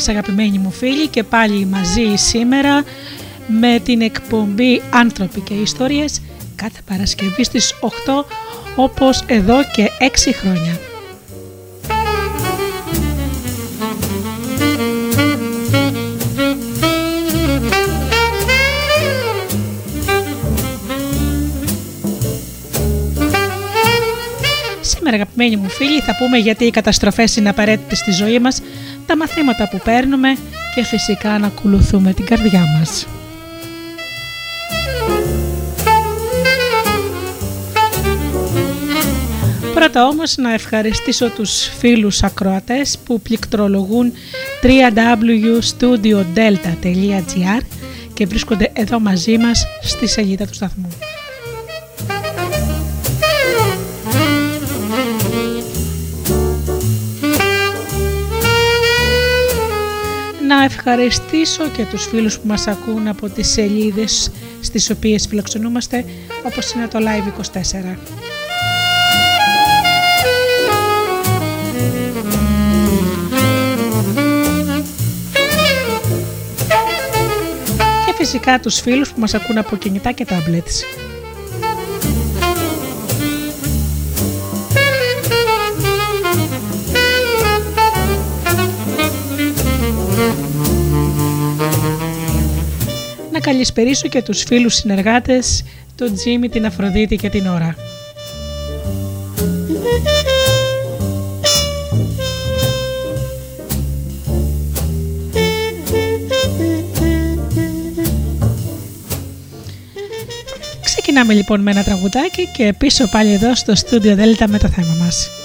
Σας αγαπημένοι μου φίλοι και πάλι μαζί σήμερα με την εκπομπή «Άνθρωποι και Ιστορίες» κάθε Παρασκευή στις 8 όπως εδώ και 6 χρόνια. Σήμερα αγαπημένοι μου φίλοι θα πούμε γιατί οι καταστροφές είναι απαραίτητες στη ζωή μας τα μαθήματα που παίρνουμε και φυσικά να ακολουθούμε την καρδιά μας. Πρώτα όμως να ευχαριστήσω τους φίλους ακροατές που πληκτρολογούν www.studiodelta.gr και βρίσκονται εδώ μαζί μας στη σελίδα του σταθμού. Ευχαριστήσω και τους φίλους που μας ακούν από τις σελίδες στις οποίες φιλοξενούμαστε όπως είναι το Live24. Και φυσικά τους φίλους που μας ακούν από κινητά και tablets. Να καλησπερίσω και τους φίλους συνεργάτες, τον Τζίμι, την Αφροδίτη και την Ωρα. Ξεκινάμε λοιπόν με ένα τραγουδάκι και πίσω πάλι εδώ στο στούντιο Δέλτα με το θέμα μας.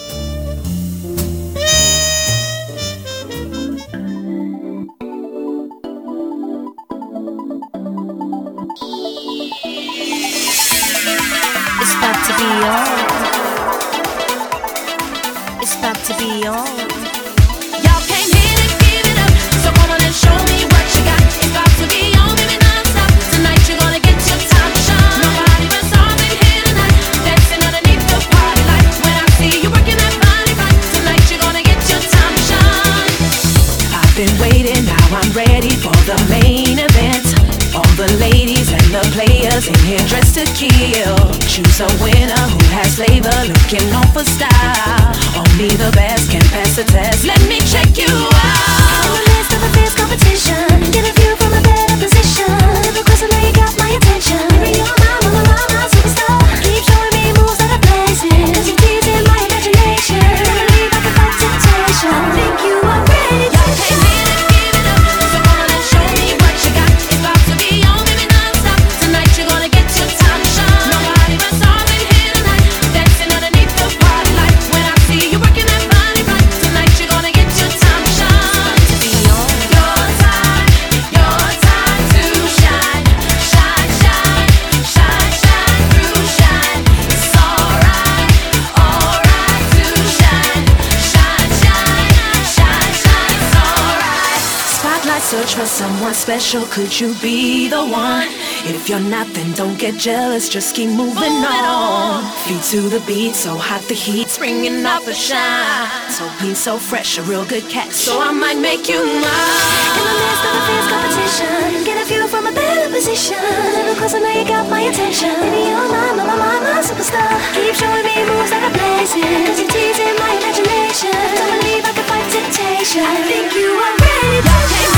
Get jealous, just keep moving, on. Feet to the beat, so hot the heat's bringing out the shine. So clean, so fresh, a real good catch. So I might make you mine. In the midst of a fierce competition, get a view from a better position. A little closer, now you got my attention. Baby, you're my, my, my, my, my superstar. Keep showing me moves like a blazing, cause you're teasing my imagination. Don't believe I can fight temptation. I think you are ready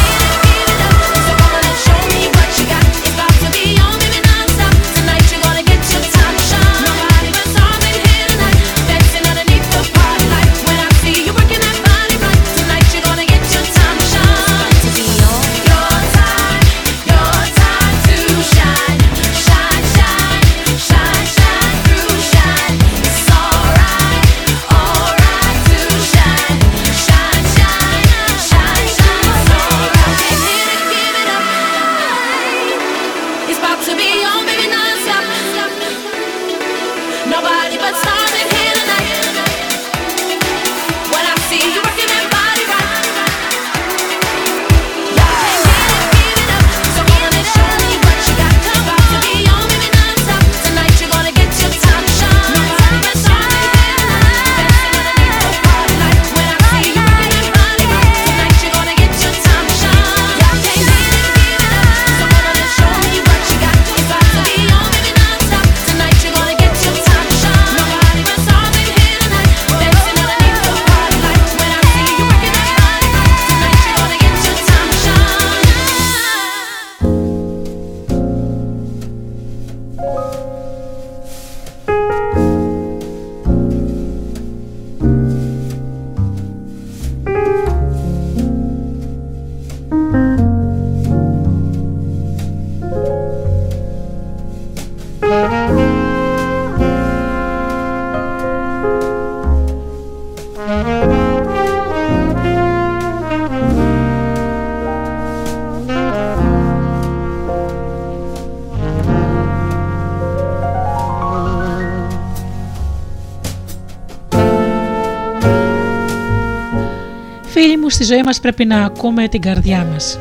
στη ζωή μας πρέπει να ακούμε την καρδιά μας.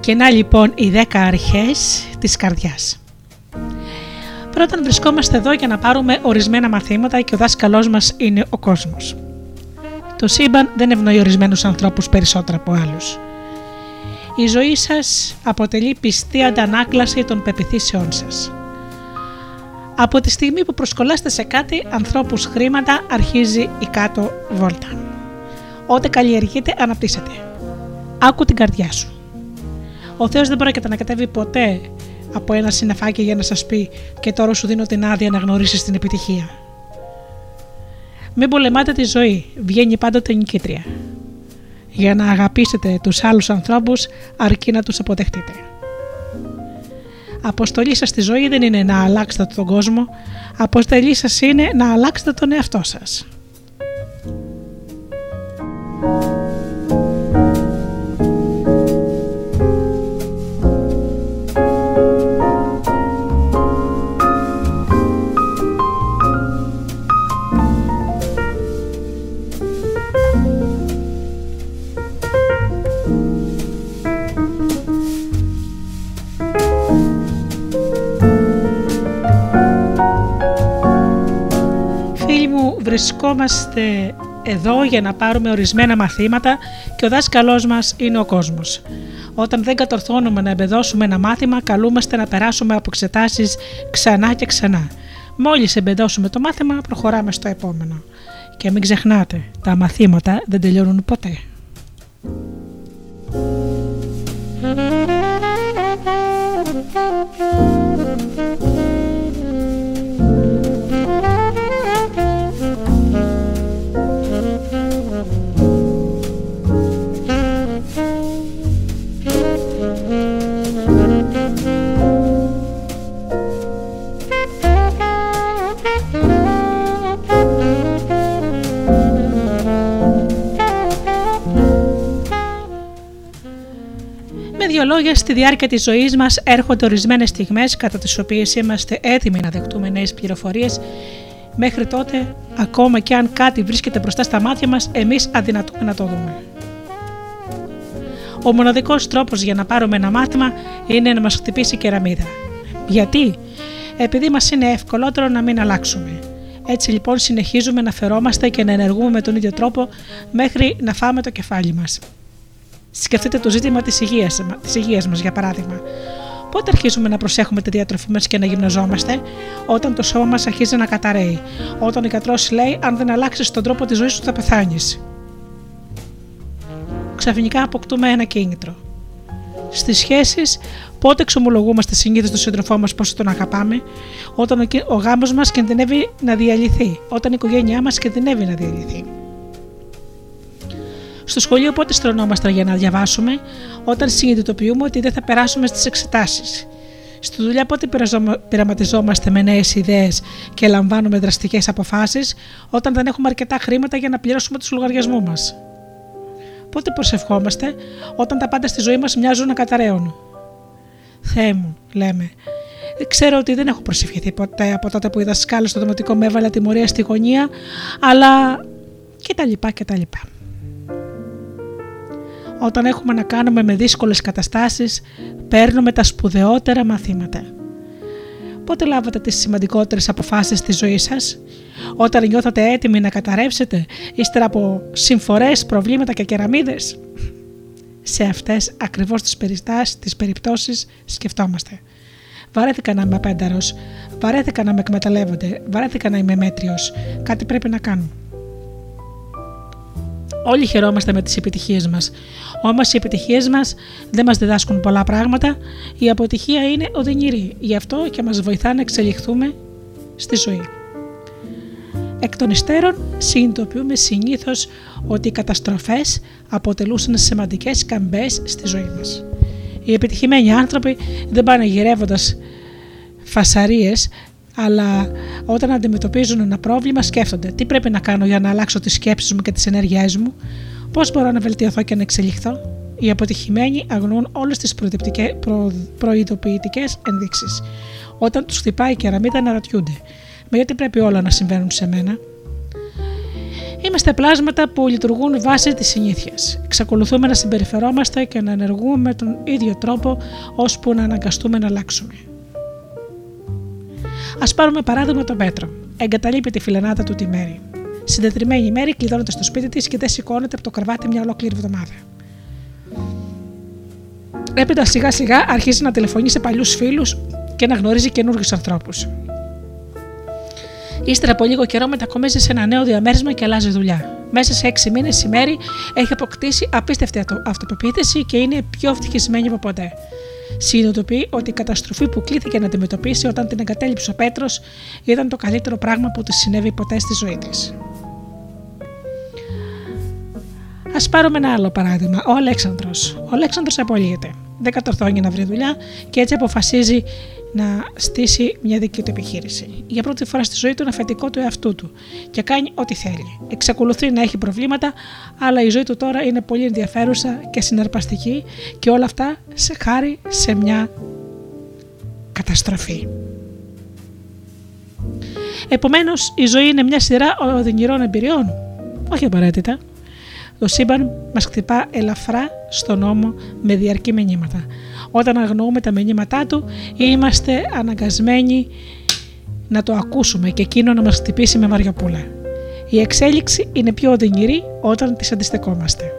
Και να λοιπόν οι δέκα αρχές της καρδιάς. Πρώτα βρισκόμαστε εδώ για να πάρουμε ορισμένα μαθήματα και ο δάσκαλός μας είναι ο κόσμος. Το σύμπαν δεν ευνοεί ορισμένους ανθρώπους περισσότερο από άλλους. Η ζωή σας αποτελεί πιστή αντανάκλαση των πεπιθήσεών σας. Από τη στιγμή που προσκολάστε σε κάτι ανθρώπους χρήματα αρχίζει η κάτω βόλτα. Ό,τι καλλιεργείται, αναπτύσσεται. Άκου την καρδιά σου. Ο Θεός δεν πρόκειται να κατέβει ποτέ από ένα συναφάκι για να σας πει και τώρα σου δίνω την άδεια να γνωρίσεις την επιτυχία. Μην πολεμάτε τη ζωή, βγαίνει πάντοτε νικήτρια. Για να αγαπήσετε τους άλλους ανθρώπους αρκεί να τους αποδεχτείτε. Αποστολή σας στη ζωή δεν είναι να αλλάξετε τον κόσμο, αποστολή σας είναι να αλλάξετε τον εαυτό σας. Βρισκόμαστε εδώ για να πάρουμε ορισμένα μαθήματα και ο δάσκαλός μας είναι ο κόσμος. Όταν δεν κατορθώνουμε να εμπεδώσουμε ένα μάθημα, καλούμαστε να περάσουμε από εξετάσεις ξανά και ξανά. Μόλις εμπεδώσουμε το μάθημα, προχωράμε στο επόμενο. Και μην ξεχνάτε, τα μαθήματα δεν τελειώνουν ποτέ. Δύο λόγια, στη διάρκεια της ζωής μας έρχονται ορισμένες στιγμές κατά τις οποίες είμαστε έτοιμοι να δεχτούμε νέες πληροφορίες. Μέχρι τότε, ακόμα και αν κάτι βρίσκεται μπροστά στα μάτια μας, εμείς αδυνατούμε να το δούμε. Ο μοναδικός τρόπος για να πάρουμε ένα μάθημα είναι να μας χτυπήσει η κεραμίδα. Γιατί; Επειδή μας είναι ευκολότερο να μην αλλάξουμε. Έτσι λοιπόν συνεχίζουμε να φερόμαστε και να ενεργούμε με τον ίδιο τρόπο μέχρι να φάμε το κεφάλι μας. Σκεφτείτε το ζήτημα της υγείας, της υγείας μας για παράδειγμα. Πότε αρχίζουμε να προσέχουμε τη διατροφή μας και να γυμναζόμαστε, όταν το σώμα μας αρχίζει να καταραίει, όταν ο γιατρός λέει: Αν δεν αλλάξεις τον τρόπο της ζωής σου, θα πεθάνεις. Ξαφνικά αποκτούμε ένα κίνητρο. Στις σχέσεις, πότε εξομολογούμαστε συνήθως στον σύντροφό μας πόσο τον αγαπάμε, όταν ο γάμος μας κινδυνεύει να διαλυθεί, όταν η οικογένειά μας κινδυνεύει να διαλυθεί. Στο σχολείο πότε στρωνόμαστε για να διαβάσουμε, όταν συνειδητοποιούμε ότι δεν θα περάσουμε στις εξετάσεις. Στη δουλειά πότε πειραματιζόμαστε με νέες ιδέες και λαμβάνουμε δραστικές αποφάσεις, όταν δεν έχουμε αρκετά χρήματα για να πληρώσουμε τους λογαριασμούς μας. Πότε προσευχόμαστε, όταν τα πάντα στη ζωή μας μοιάζουν να καταραίουν. Θεέ μου, λέμε, ξέρω ότι δεν έχω προσευχηθεί ποτέ από τότε που η δασκάλα στο δημοτικό με έβαλε τιμωρία στη γωνία, αλλά και τα λοιπά και τα λοιπά όταν έχουμε να κάνουμε με δύσκολες καταστάσεις, παίρνουμε τα σπουδαιότερα μαθήματα. Πότε λάβατε τις σημαντικότερες αποφάσεις της ζωής σας, όταν νιώθατε έτοιμοι να καταρρεύσετε, ύστερα από συμφορές, προβλήματα και κεραμίδες; Σε αυτές ακριβώς τις περιστάσεις, τις περιπτώσεις σκεφτόμαστε. Βαρέθηκα να είμαι απένταρος, βαρέθηκα να με εκμεταλλεύονται, βαρέθηκα να είμαι μέτριος, κάτι πρέπει να κάνω. Όλοι χαιρόμαστε με τις επιτυχίες μας. Όμως οι επιτυχίες μας δεν μας διδάσκουν πολλά πράγματα. Η αποτυχία είναι οδυνηρή. Γι' αυτό και μας βοηθά να εξελιχθούμε στη ζωή. Εκ των υστέρων συνειδητοποιούμε συνήθως ότι οι καταστροφές αποτελούσαν σημαντικές καμπές στη ζωή μας. Οι επιτυχημένοι άνθρωποι δεν πάνε γυρεύοντας φασαρίες αλλά όταν αντιμετωπίζουν ένα πρόβλημα σκέφτονται τι πρέπει να κάνω για να αλλάξω τις σκέψεις μου και τις ενέργειές μου, πώς μπορώ να βελτιωθώ και να εξελιχθώ; Οι αποτυχημένοι αγνούν όλες τις προ... προειδοποιητικές ενδείξεις. Όταν τους χτυπάει η κεραμίδα αναρωτιούνται «Μα γιατί πρέπει όλα να συμβαίνουν σε μένα» Είμαστε πλάσματα που λειτουργούν βάσει της συνήθειας. Εξακολουθούμε να συμπεριφερόμαστε και να ενεργούμε με τον ίδιο τρόπο ώσπου να αναγκαστούμε να αλλάξουμε. Α πάρουμε παράδειγμα τον Πέτρο. Εγκαταλείπει τη φιλενάδα του τη μέρη. Συντετριμένη ημέρη κλειδώνεται στο σπίτι της και δεν σηκώνεται από το κρεβάτι μια ολόκληρη εβδομάδα. Έπειτα σιγά σιγά αρχίζει να τηλεφωνεί σε παλιούς φίλους και να γνωρίζει καινούργιους ανθρώπους. Ύστερα από λίγο καιρό μετακομίζει σε ένα νέο διαμέρισμα και αλλάζει δουλειά. Μέσα σε έξι μήνες η Μέρη έχει αποκτήσει απίστευτη αυτοπεποίθηση και είναι πιο ευτυχισμένη από ποτέ συνειδητοποιεί ότι η καταστροφή που κλήθηκε να αντιμετωπίσει όταν την εγκατέλειψε ο Πέτρος ήταν το καλύτερο πράγμα που της συνέβη ποτέ στη ζωή της. Α πάρουμε ένα άλλο παράδειγμα. Ο Αλέξανδρος. Ο Αλέξανδρος απολύεται. Δεν κατορθώνει να βρει δουλειά και έτσι αποφασίζει να στήσει μια δική του επιχείρηση. Για πρώτη φορά στη ζωή του είναι αφεντικό του εαυτού του και κάνει ό,τι θέλει. Εξακολουθεί να έχει προβλήματα, αλλά η ζωή του τώρα είναι πολύ ενδιαφέρουσα και συναρπαστική και όλα αυτά σε χάρη σε μια καταστροφή. Επομένως, η ζωή είναι μια σειρά οδυνηρών εμπειριών. Όχι απαραίτητα. Το σύμπαν μας χτυπά ελαφρά στον νόμο με διαρκή μηνύματα όταν αγνοούμε τα μηνύματά του είμαστε αναγκασμένοι να το ακούσουμε και εκείνο να μας χτυπήσει με μαριοπούλα. Η εξέλιξη είναι πιο οδυνηρή όταν τις αντιστεκόμαστε.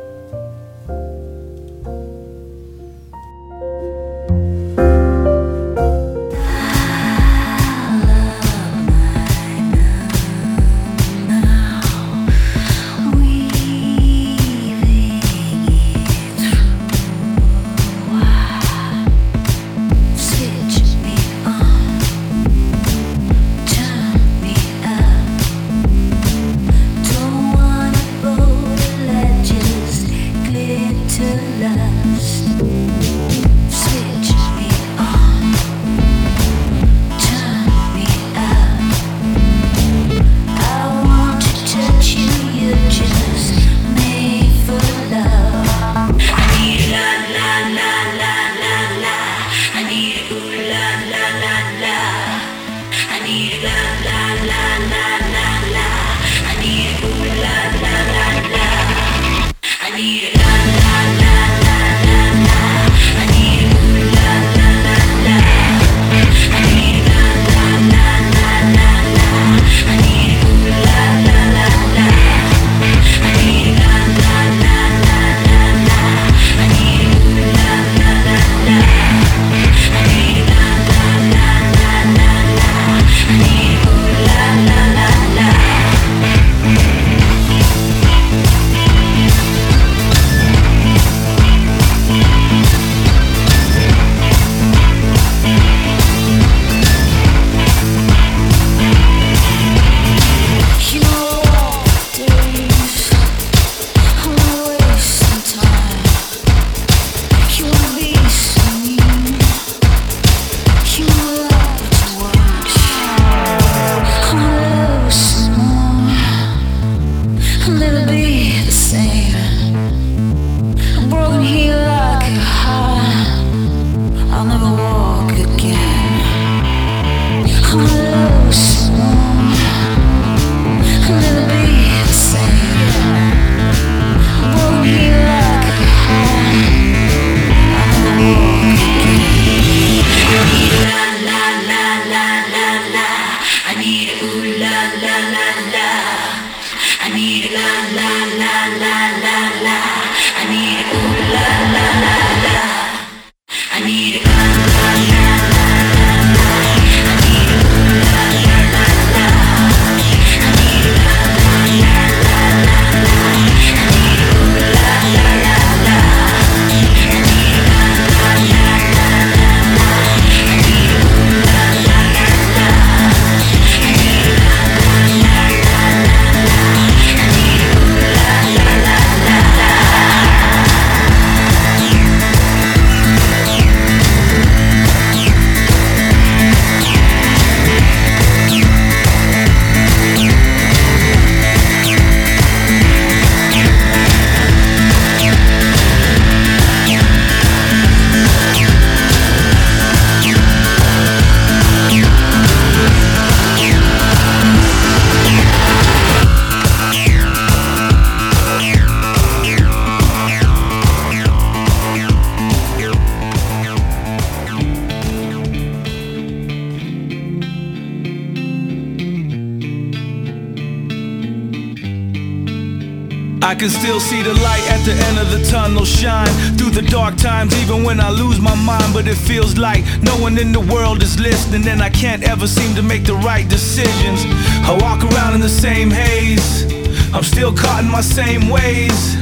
And I can't ever seem to make the right decisions. I walk around in the same haze, I'm still caught in my same ways.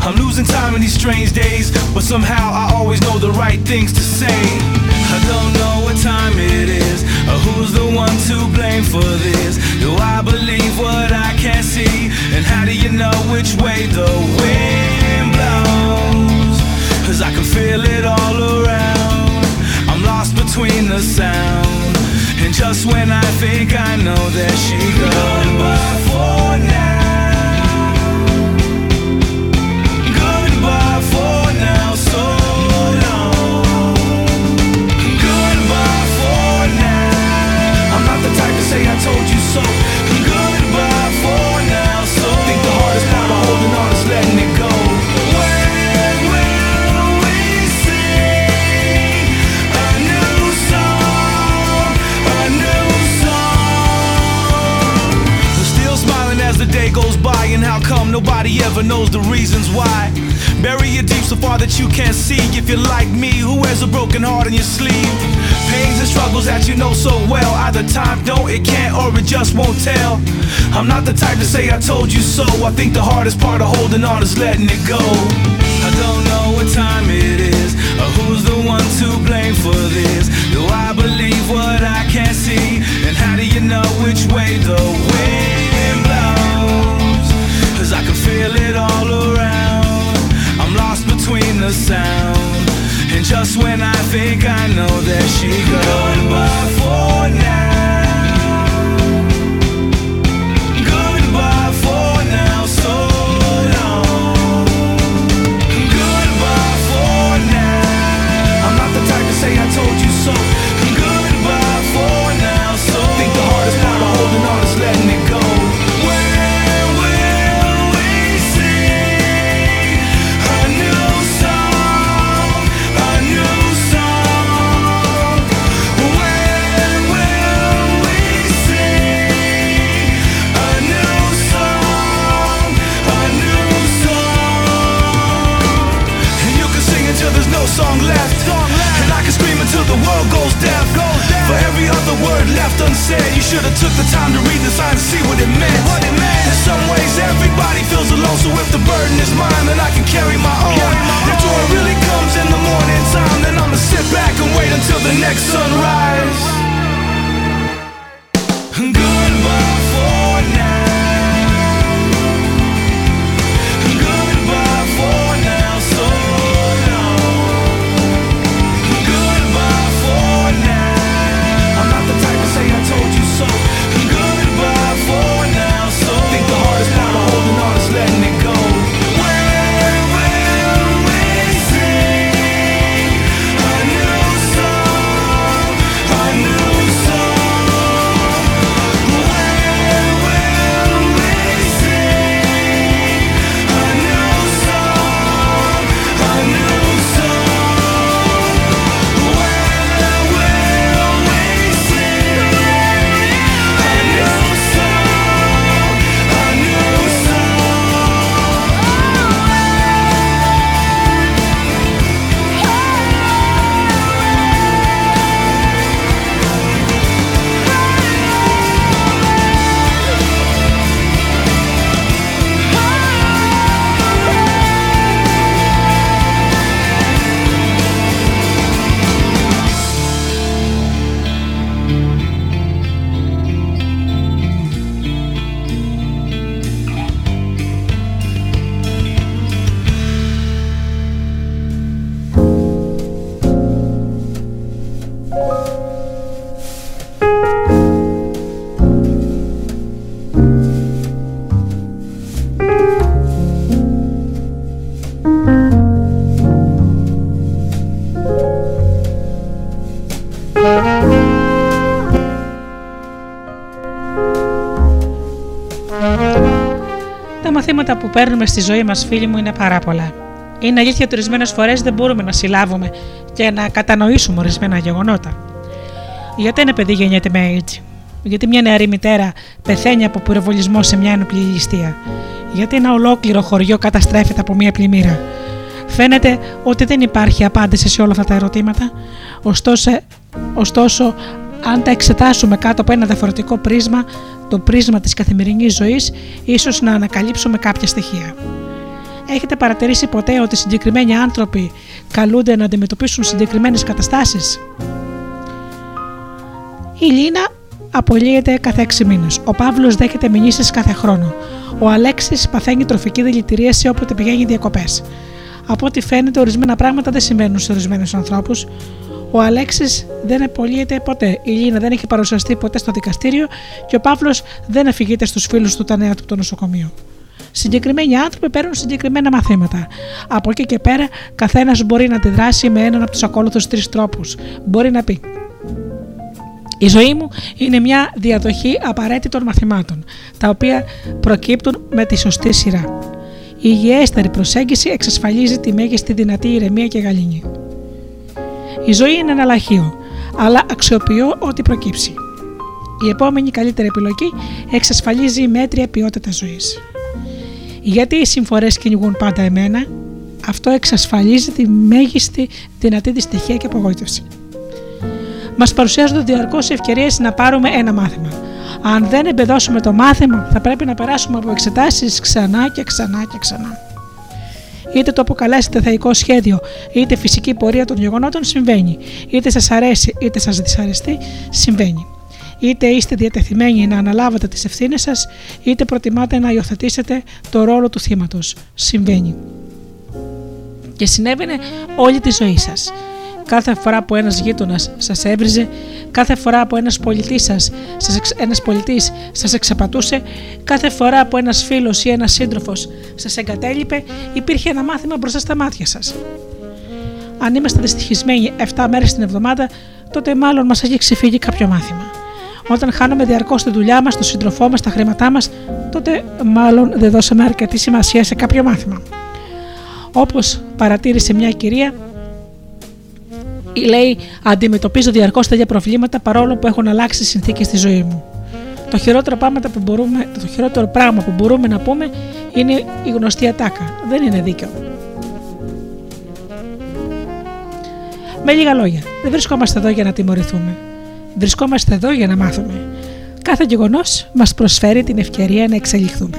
I'm losing time in these strange days, but somehow I always know the right things to say. I don't know what time it is, or who's the one to blame for this. Do I believe what I can't see? And how do you know which way the wind blows? Cause I can feel it all around. Lost between the sound. And just when I think I know, there she goes. Goodbye for now. Goodbye for now. Goodbye for now. I'm not the type to say I told you so. Nobody ever knows the reasons why? Bury it deep so far that you can't see. If you're like me, who wears a broken heart on your sleeve? Pains and struggles that you know so well. Either time don't, it can't, or it just won't tell. I'm not the type to say I told you so. I think the hardest part of holding on is letting it go. I don't know what time it is, or who's the one to blame for this. Do I believe what I can't see? And how do you know which way the wind feel it all around. I'm lost between the sound. And just when I think I know, there she goes. Goodbye for now. For every other word left unsaid, you should have took the time to read the sign and see what it meant. In some ways, everybody feels alone. So if the burden is mine, then I can carry my own. If joy really comes in the morning time, then I'ma sit back and wait until the next sunrise. Παίρνουμε στη ζωή μας, φίλοι μου, είναι πάρα πολλά. Είναι αλήθεια ότι ορισμένες φορές δεν μπορούμε να συλλάβουμε και να κατανοήσουμε ορισμένα γεγονότα. Γιατί ένα παιδί γεννιέται με AIDS; Γιατί μια νεαρή μητέρα πεθαίνει από πυροβολισμό σε μια ένοπλη ληστεία; Γιατί ένα ολόκληρο χωριό καταστρέφεται από μια πλημμύρα; Φαίνεται ότι δεν υπάρχει απάντηση σε όλα αυτά τα ερωτήματα. Ωστόσο, ωστόσο αν τα εξετάσουμε κάτω από ένα διαφορετικό πρίσμα, το πρίσμα της καθημερινής ζωής, ίσως να ανακαλύψουμε κάποια στοιχεία. Έχετε παρατηρήσει ποτέ ότι συγκεκριμένοι άνθρωποι καλούνται να αντιμετωπίσουν συγκεκριμένες καταστάσεις; Η Λίνα απολύεται κάθε 6 μήνες. Ο Παύλος δέχεται μηνύσεις κάθε χρόνο. Ο Αλέξης παθαίνει τροφική δηλητηρίαση όποτε πηγαίνει διακοπές. Από ό,τι φαίνεται, ορισμένα πράγματα δεν συμβαίνουν σε ορισμένους ανθρώπους. Ο Αλέξης δεν απολύεται ποτέ. Η Λίνα δεν έχει παρουσιαστεί ποτέ στο δικαστήριο και ο Παύλος δεν αφηγείται στους φίλους του τα νέα του από το νοσοκομείο. Συγκεκριμένοι άνθρωποι παίρνουν συγκεκριμένα μαθήματα. Από εκεί και πέρα, καθένας μπορεί να αντιδράσει με έναν από τους ακόλουθους τρεις τρόπους. Μπορεί να πει: η ζωή μου είναι μια διαδοχή απαραίτητων μαθημάτων, τα οποία προκύπτουν με τη σωστή σειρά. Η υγιέστερη προσέγγιση εξασφαλίζει τη μέγιστη δυνατή ηρεμία και γαλήνη. Η ζωή είναι ένα λαχείο, αλλά αξιοποιώ ό,τι προκύψει. Η επόμενη καλύτερη επιλογή εξασφαλίζει η μέτρια ποιότητα ζωής. Γιατί οι συμφορές κυνηγούν πάντα εμένα, αυτό εξασφαλίζει τη μέγιστη δυνατή δυστυχία και απογοήτευση μας παρουσιάζονται διαρκώς ευκαιρίες να πάρουμε ένα μάθημα. Αν δεν εμπεδώσουμε το μάθημα, θα πρέπει να περάσουμε από εξετάσεις ξανά και ξανά και ξανά. Είτε το αποκαλέσετε θεϊκό σχέδιο, είτε φυσική πορεία των γεγονότων, συμβαίνει. Είτε σας αρέσει, είτε σας δυσαρεστεί, συμβαίνει. Είτε είστε διατεθειμένοι να αναλάβετε τις ευθύνες σας, είτε προτιμάτε να υιοθετήσετε το ρόλο του θύματος. Συμβαίνει. Και συνέβαινε όλη τη ζωή σας κάθε φορά που ένας γείτονας σας έβριζε, κάθε φορά που ένας πολιτής σας, ένας πολιτής σας εξαπατούσε, κάθε φορά που ένας φίλος ή ένας σύντροφος σας εγκατέλειπε, υπήρχε ένα μάθημα μπροστά στα μάτια σας. Αν είμαστε δυστυχισμένοι 7 μέρες την εβδομάδα, τότε μάλλον μας έχει ξεφύγει κάποιο μάθημα. Όταν χάνουμε διαρκώς τη δουλειά μας, τον σύντροφό μας, τα χρήματά μας, τότε μάλλον δεν δώσαμε αρκετή σημασία σε κάποιο μάθημα. Όπως παρατήρησε μια κυρία, λέει αντιμετωπίζω διαρκώς τέτοια προβλήματα παρόλο που έχουν αλλάξει οι συνθήκες στη ζωή μου. Το χειρότερο, που μπορούμε, το χειρότερο πράγμα που μπορούμε να πούμε είναι η γνωστή ατάκα. Δεν είναι δίκαιο. Με λίγα λόγια, δεν βρισκόμαστε εδώ για να τιμωρηθούμε. Βρισκόμαστε εδώ για να μάθουμε. Κάθε γεγονός μας προσφέρει την ευκαιρία να εξελιχθούμε.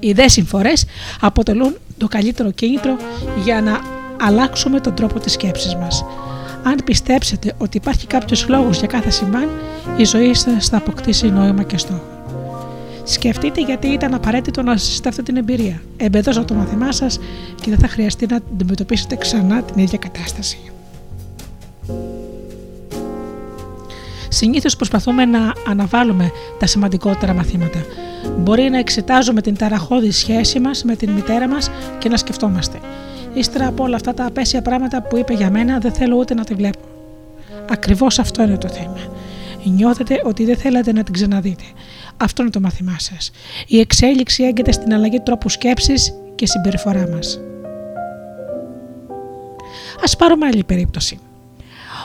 Οι δε συμφορές αποτελούν το καλύτερο κίνητρο για να αλλάξουμε τον τρόπο της σκέψης μας. Αν πιστέψετε ότι υπάρχει κάποιος λόγος για κάθε συμβάν, η ζωή σας θα αποκτήσει νόημα και στόχο. Σκεφτείτε γιατί ήταν απαραίτητο να ζήσετε αυτή την εμπειρία. Εμπεδώσα το μαθημά σας και δεν θα χρειαστεί να αντιμετωπίσετε ξανά την ίδια κατάσταση. Συνήθως προσπαθούμε να αναβάλουμε τα σημαντικότερα μαθήματα. Μπορεί να εξετάζουμε την ταραχώδη σχέση μας με την μητέρα μας και να σκεφτόμαστε Ύστερα από όλα αυτά τα απέσια πράγματα που είπε για μένα, δεν θέλω ούτε να τη βλέπω. Ακριβώς αυτό είναι το θέμα. Νιώθετε ότι δεν θέλετε να την ξαναδείτε. Αυτό είναι το μάθημά σας. Η εξέλιξη έγκυται στην αλλαγή τρόπου σκέψης και συμπεριφορά μας. Α πάρουμε άλλη περίπτωση.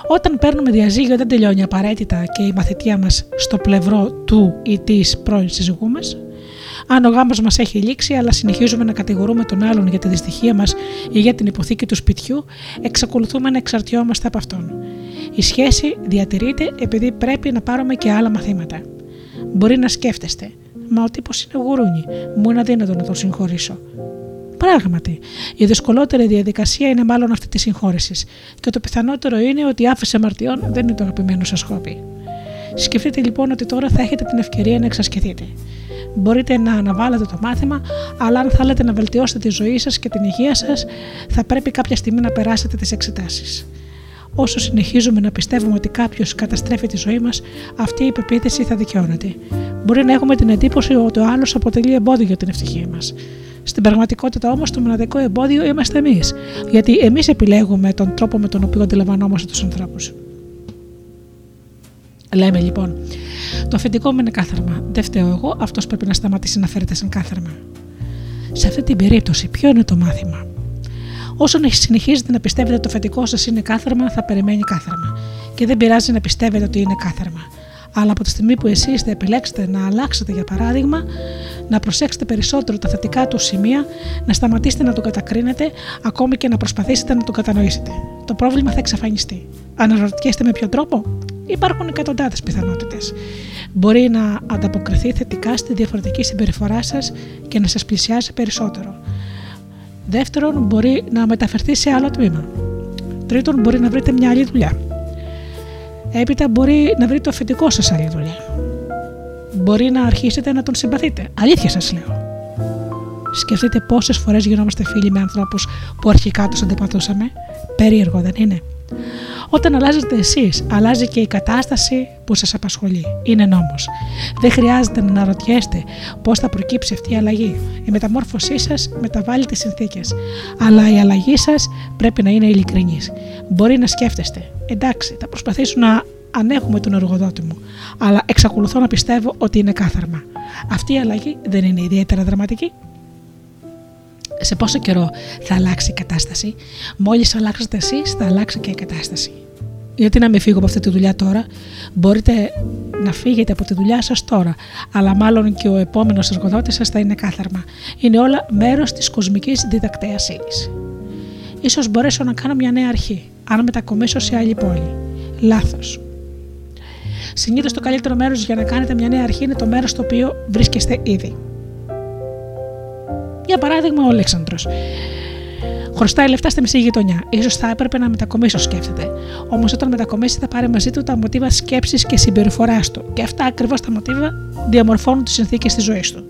Όταν παίρνουμε διαζύγιο δεν τελειώνει απαραίτητα και η μαθητεία μας στο πλευρό του ή της πρώην σύζυγού μας, αν ο γάμο μας έχει λήξει, αλλά συνεχίζουμε να κατηγορούμε τον άλλον για τη δυστυχία μας ή για την υποθήκη του σπιτιού, εξακολουθούμε να εξαρτιόμαστε από αυτόν. Η σχέση διατηρείται επειδή πρέπει να πάρουμε και άλλα μαθήματα. Μπορεί να σκέφτεστε, μα ο τύπος είναι γουρούνι, μου είναι αδύνατο να τον συγχωρήσω. Πράγματι, η δυσκολότερη διαδικασία είναι μάλλον αυτή της συγχώρεσης, και το πιθανότερο είναι ότι η άφηση αμαρτιών δεν είναι το αγαπημένο σας χόπι. Σκεφτείτε λοιπόν ότι τώρα θα έχετε την ευκαιρία να εξασκηθείτε. Μπορείτε να αναβάλλετε το μάθημα, αλλά αν θέλετε να βελτιώσετε τη ζωή σας και την υγεία σας, θα πρέπει κάποια στιγμή να περάσετε τις εξετάσεις. Όσο συνεχίζουμε να πιστεύουμε ότι κάποιος καταστρέφει τη ζωή μας, αυτή η πεποίθηση θα δικαιώνεται. Μπορεί να έχουμε την εντύπωση ότι ο άλλος αποτελεί εμπόδιο για την ευτυχία μας. Στην πραγματικότητα όμως το μοναδικό εμπόδιο είμαστε εμείς, γιατί εμείς επιλέγουμε τον τρόπο με τον οποίο αντιλαμβανόμαστε τους ανθρώπους. Λέμε λοιπόν, το αφεντικό μου είναι κάθαρμα. Δεν φταίω εγώ, αυτός πρέπει να σταματήσει να φέρεται σαν κάθαρμα. Σε αυτή την περίπτωση, ποιο είναι το μάθημα; Όσο συνεχίζετε να πιστεύετε ότι το αφεντικό σας είναι κάθαρμα, θα περιμένει κάθαρμα. Και δεν πειράζει να πιστεύετε ότι είναι κάθαρμα. Αλλά από τη στιγμή που εσείς θα επιλέξετε να αλλάξετε, για παράδειγμα, να προσέξετε περισσότερο τα θετικά του σημεία, να σταματήσετε να τον κατακρίνετε, ακόμη και να προσπαθήσετε να τον κατανοήσετε. Το πρόβλημα θα εξαφανιστεί. Αναρωτιέστε με ποιο τρόπο; Υπάρχουν εκατοντάδες πιθανότητες. Μπορεί να ανταποκριθεί θετικά στη διαφορετική συμπεριφορά σας και να σας πλησιάσει περισσότερο. Δεύτερον, μπορεί να μεταφερθεί σε άλλο τμήμα. Τρίτον, μπορεί να βρείτε μια άλλη δουλειά. Έπειτα μπορεί να βρείτε το αφεντικό σας άλλη δουλειά. Μπορεί να αρχίσετε να τον συμπαθείτε. Αλήθεια σας λέω. Σκεφτείτε πόσες φορές γινόμαστε φίλοι με ανθρώπους που αρχικά τους αντιπαθούσαμε. Περίεργο δεν είναι; Όταν αλλάζετε εσείς, αλλάζει και η κατάσταση που σας απασχολεί. Είναι νόμος. Δεν χρειάζεται να αναρωτιέστε πώς θα προκύψει αυτή η αλλαγή. Η μεταμόρφωσή σας μεταβάλλει τις συνθήκες. Αλλά η αλλαγή σας πρέπει να είναι ειλικρινής. Μπορεί να σκέφτεστε, εντάξει, θα προσπαθήσω να ανέχουμε τον εργοδότη μου, αλλά εξακολουθώ να πιστεύω ότι είναι κάθαρμα. Αυτή η αλλαγή δεν είναι ιδιαίτερα δραματική σε πόσο καιρό θα αλλάξει η κατάσταση. Μόλις αλλάξετε εσείς, θα αλλάξει και η κατάσταση. Γιατί να μην φύγω από αυτή τη δουλειά τώρα; Μπορείτε να φύγετε από τη δουλειά σας τώρα, αλλά μάλλον και ο επόμενος εργοδότης σας θα είναι κάθαρμα. Είναι όλα μέρος της κοσμικής διδακτέα ύλη. Ίσως μπορέσω να κάνω μια νέα αρχή, αν μετακομίσω σε άλλη πόλη. Λάθος. Συνήθως το καλύτερο μέρος για να κάνετε μια νέα αρχή είναι το μέρος στο οποίο βρίσκεστε ήδη. Για παράδειγμα, ο Αλέξανδρος. Χρωστάει λεφτά στη μισή γειτονιά. σω θα έπρεπε να μετακομίσω, σκέφτεται. Όμως όταν μετακομίσει θα πάρει μαζί του τα μοτίβα σκέψης και συμπεριφοράς του. Και αυτά ακριβώς τα μοτίβα διαμορφώνουν τις συνθήκες της ζωής του.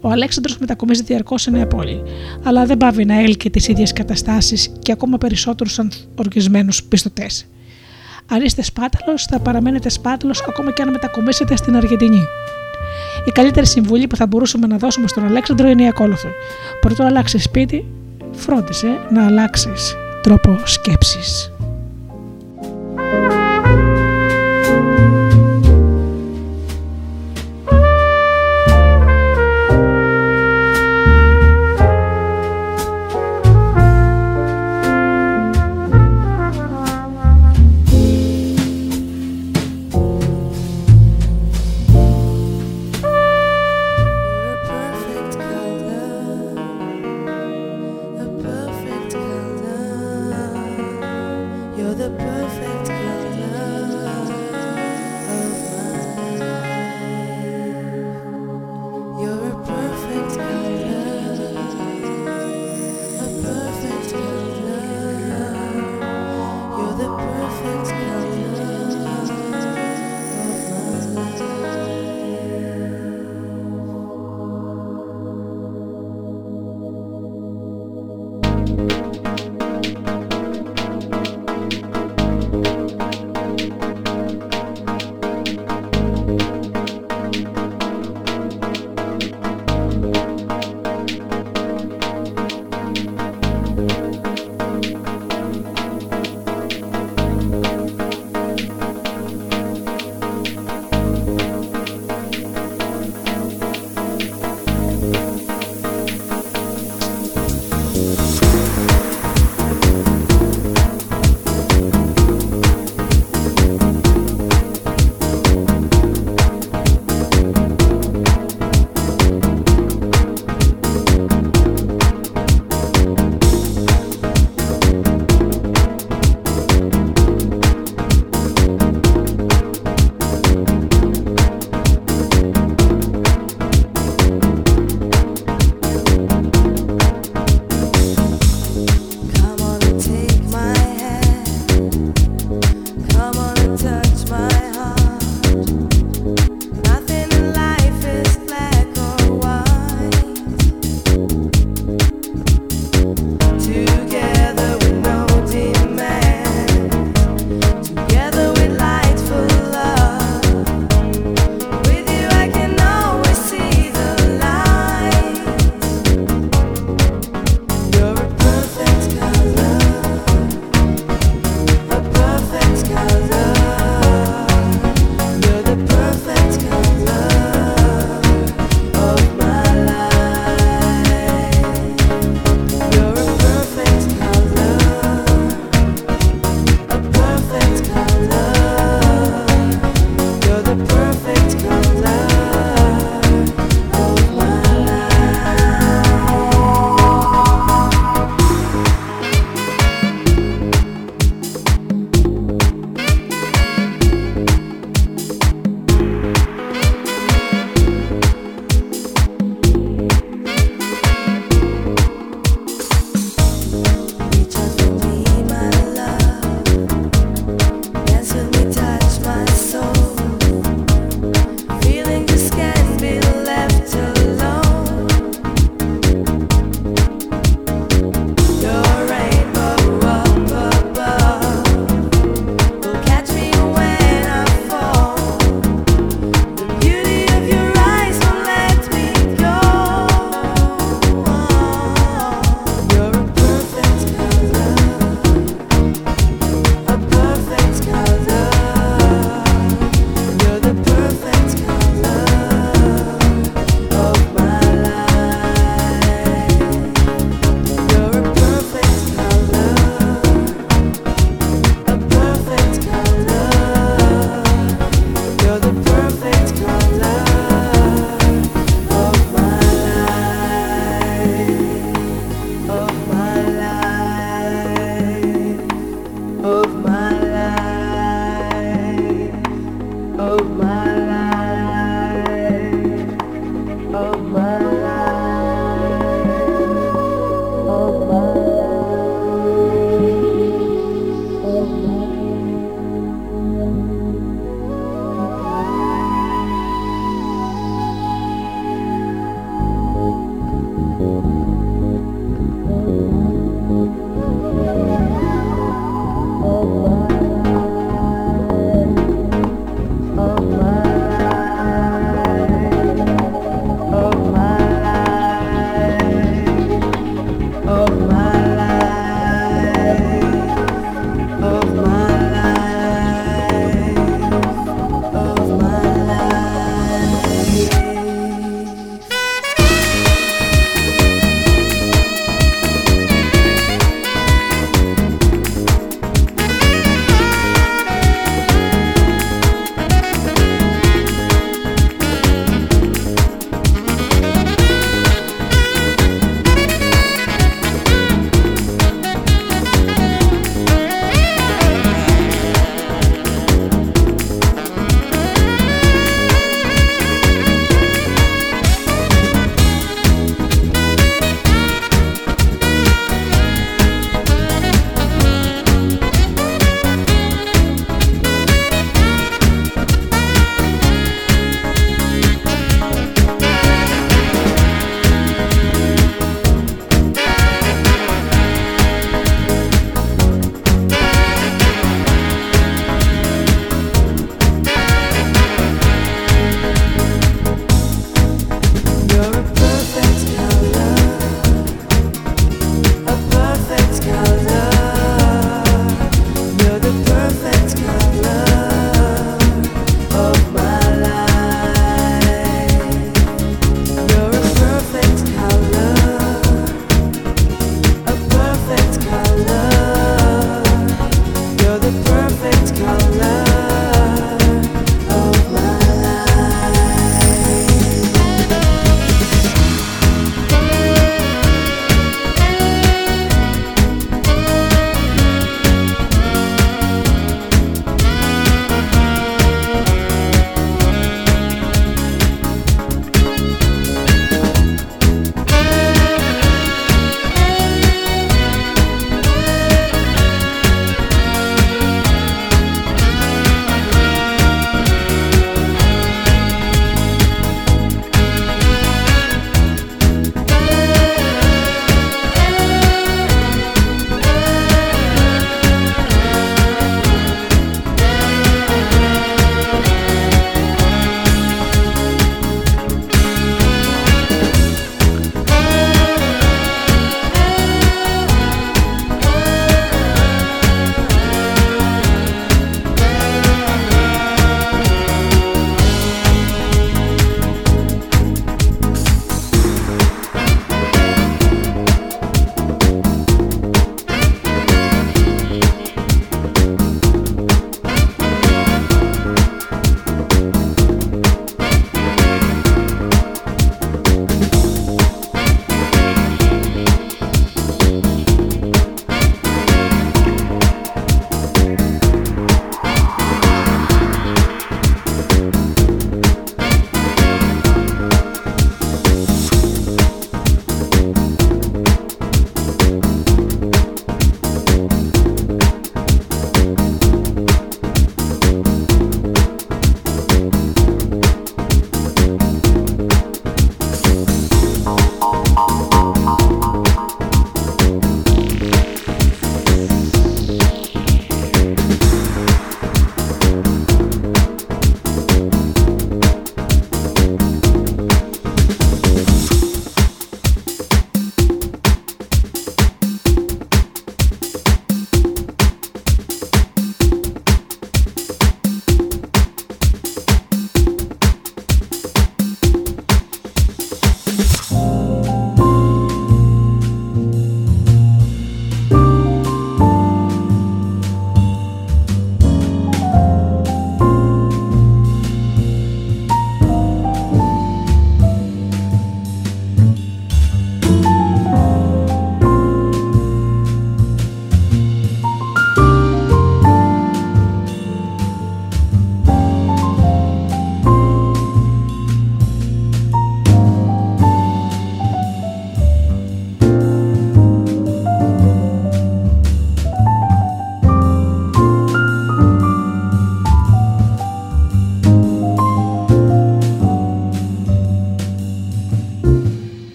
Ο Αλέξανδρος μετακομίζει διαρκώς σε νέα πόλη, αλλά δεν πάβει να έλκει τις ίδιες καταστάσεις και ακόμα περισσότερους οργισμένους πιστωτές. Αν είστε σπάταλος, θα παραμένετε σπάταλος ακόμα και αν μετακομίσετε στην Αργεντινή. Η καλύτερη συμβουλή που θα μπορούσαμε να δώσουμε στον Αλέξανδρο είναι η ακόλουθη. Πρωτού αλλάξεις σπίτι, φρόντισε να αλλάξεις τρόπο σκέψης.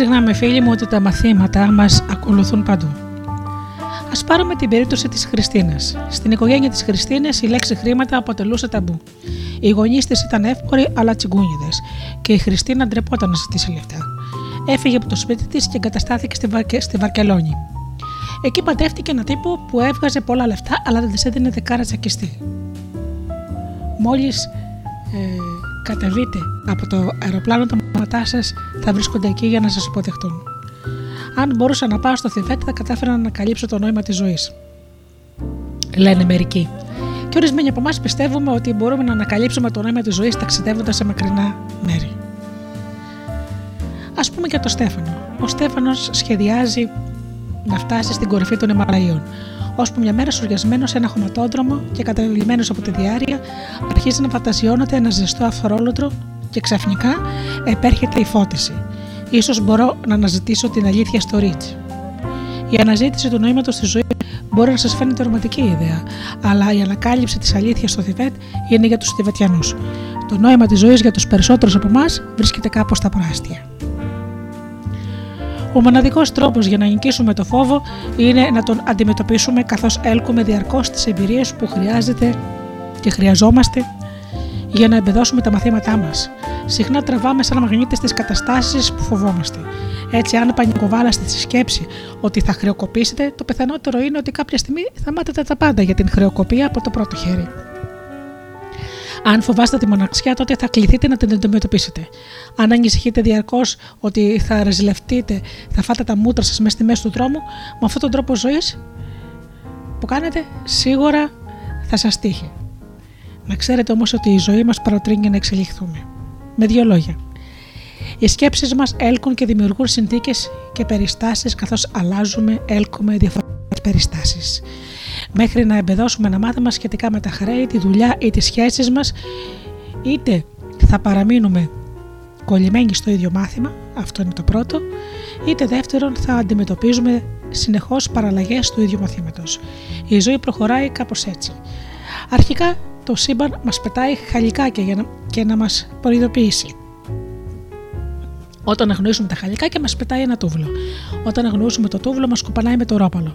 Ξέρουμε φίλοι μου ότι τα μαθήματα μας ακολουθούν παντού. Α πάρουμε την περίπτωση της Χριστίνας. Στην οικογένεια της Χριστίνας η λέξη χρήματα αποτελούσε ταμπού. Οι γονείς της ήταν εύποροι αλλά τσιγκούνιδες και η Χριστίνα ντρεπόταν να ζητήσει λεφτά. Έφυγε από το σπίτι της και εγκαταστάθηκε στη, Βαρκε... στη Βαρκελόνη. Εκεί παντρεύτηκε ένα τύπο που έβγαζε πολλά λεφτά αλλά δεν της έδινε δεκάρα τσακιστή. Μόλις ε, κατεβείτε από το αεροπλάνο, τα μάτά σας θα βρίσκονται εκεί για να σας υποδεχτούν. Αν μπορούσα να πάω στο Θιβέτ, θα κατάφερα να ανακαλύψω το νόημα της ζωής. Λένε μερικοί. Και ορισμένοι από εμάς πιστεύουμε ότι μπορούμε να ανακαλύψουμε το νόημα της ζωής ταξιδεύοντας σε μακρινά μέρη. Α πούμε για τον Στέφανο. Ο Στέφανος σχεδιάζει να φτάσει στην κορυφή των Εμαλαίων. Ώσπου μια μέρα σουριασμένο σε ένα χωματόδρομο και καταβλημένο από τη διάρκεια, αρχίζει να φαντασιώνεται ένα ζεστό αυθρόλωτρο και ξαφνικά επέρχεται η φώτιση. Ίσως μπορώ να αναζητήσω την αλήθεια στο Ρίτς. Η αναζήτηση του νοήματος στη ζωή μπορεί να σας φαίνεται ρομαντική ιδέα, αλλά η ανακάλυψη της αλήθειας στο Θιβέτ είναι για τους Θιβετιανούς. Το νόημα της ζωής για τους περισσότερους από εμάς βρίσκεται κάπου στα προάστια. Ο μοναδικός τρόπος για να νικήσουμε το φόβο είναι να τον αντιμετωπίσουμε καθώς έλκουμε διαρκώς τις εμπειρίες που χρειάζεται και χρειαζόμαστε για να εμπεδώσουμε τα μαθήματά μας. Συχνά τραβάμε σαν μαγνήτες τις καταστάσεις που φοβόμαστε. Έτσι, αν πανικοβάλαστε στη σκέψη ότι θα χρεοκοπήσετε, το πιθανότερο είναι ότι κάποια στιγμή θα μάθετε τα πάντα για την χρεοκοπία από το πρώτο χέρι. Αν φοβάστε τη μοναξιά, τότε θα κληθείτε να την αντιμετωπίσετε. Αν ανησυχείτε διαρκώς ότι θα ρεζιλευτείτε, θα φάτε τα μούτρα σας μέσα στη μέση του δρόμου, με αυτόν τον τρόπο ζωής που κάνετε, σίγουρα θα σας τύχει. Να ξέρετε όμως ότι η ζωή μας παροτρύνει να εξελιχθούμε. Με δύο λόγια. Οι σκέψεις μας έλκουν και δημιουργούν συνθήκες και περιστάσεις καθώς αλλάζουμε, έλκουμε διαφορετικές περιστάσεις. Μέχρι να εμπεδώσουμε ένα μάθημα σχετικά με τα χρέη, τη δουλειά ή τις σχέσεις μας, είτε θα παραμείνουμε κολλημένοι στο ίδιο μάθημα, αυτό είναι το πρώτο, είτε δεύτερον θα αντιμετωπίζουμε συνεχώς παραλλαγές του ίδιου μαθήματος. Η ζωή προχωράει κάπως έτσι. Αρχικά το σύμπαν μας πετάει χαλικάκια για να, και να μας προειδοποιήσει. Όταν αγνοήσουμε τα χαλικάκια, μας πετάει ένα τούβλο. Όταν αγνοήσουμε το τούβλο, μας κουπανάει με το ρόπαλο.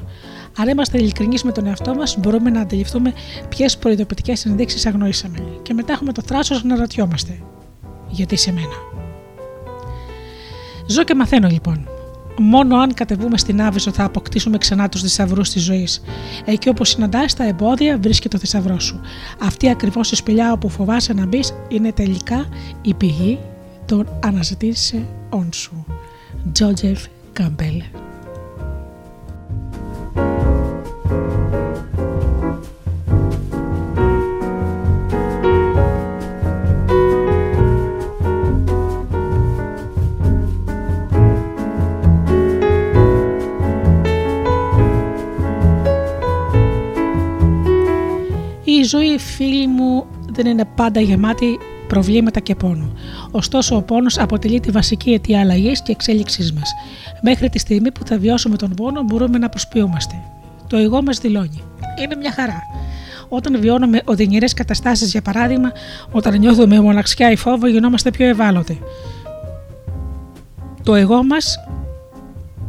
Αν είμαστε ειλικρινείς με τον εαυτό μας, μπορούμε να αντιληφθούμε ποιες προειδοποιητικές ενδείξεις αγνοήσαμε. Και μετά έχουμε το θράσος να ρωτιόμαστε. Γιατί σε μένα; Ζω και μαθαίνω λοιπόν. Μόνο αν κατεβούμε στην Άβυσσο θα αποκτήσουμε ξανά τους θησαυρούς της ζωής. Εκεί όπου συναντάς τα εμπόδια, βρίσκεται το θησαυρό σου. Αυτή ακριβώς η σπηλιά όπου φοβάσαι να μπεις είναι τελικά η πηγή των αναζητήσεών σου. Τζότζεφ Καμπέλ. ζωή, φίλοι μου, δεν είναι πάντα γεμάτη προβλήματα και πόνο. Ωστόσο, ο πόνος αποτελεί τη βασική αιτία αλλαγής και εξέλιξής μας. Μέχρι τη στιγμή που θα βιώσουμε τον πόνο, μπορούμε να προσποιούμαστε. Το εγώ μας δηλώνει. Είναι μια χαρά. Όταν βιώνουμε οδυνηρές καταστάσεις, για παράδειγμα, όταν νιώθουμε μοναξιά ή φόβο, γινόμαστε πιο ευάλωτοι. Το εγώ μας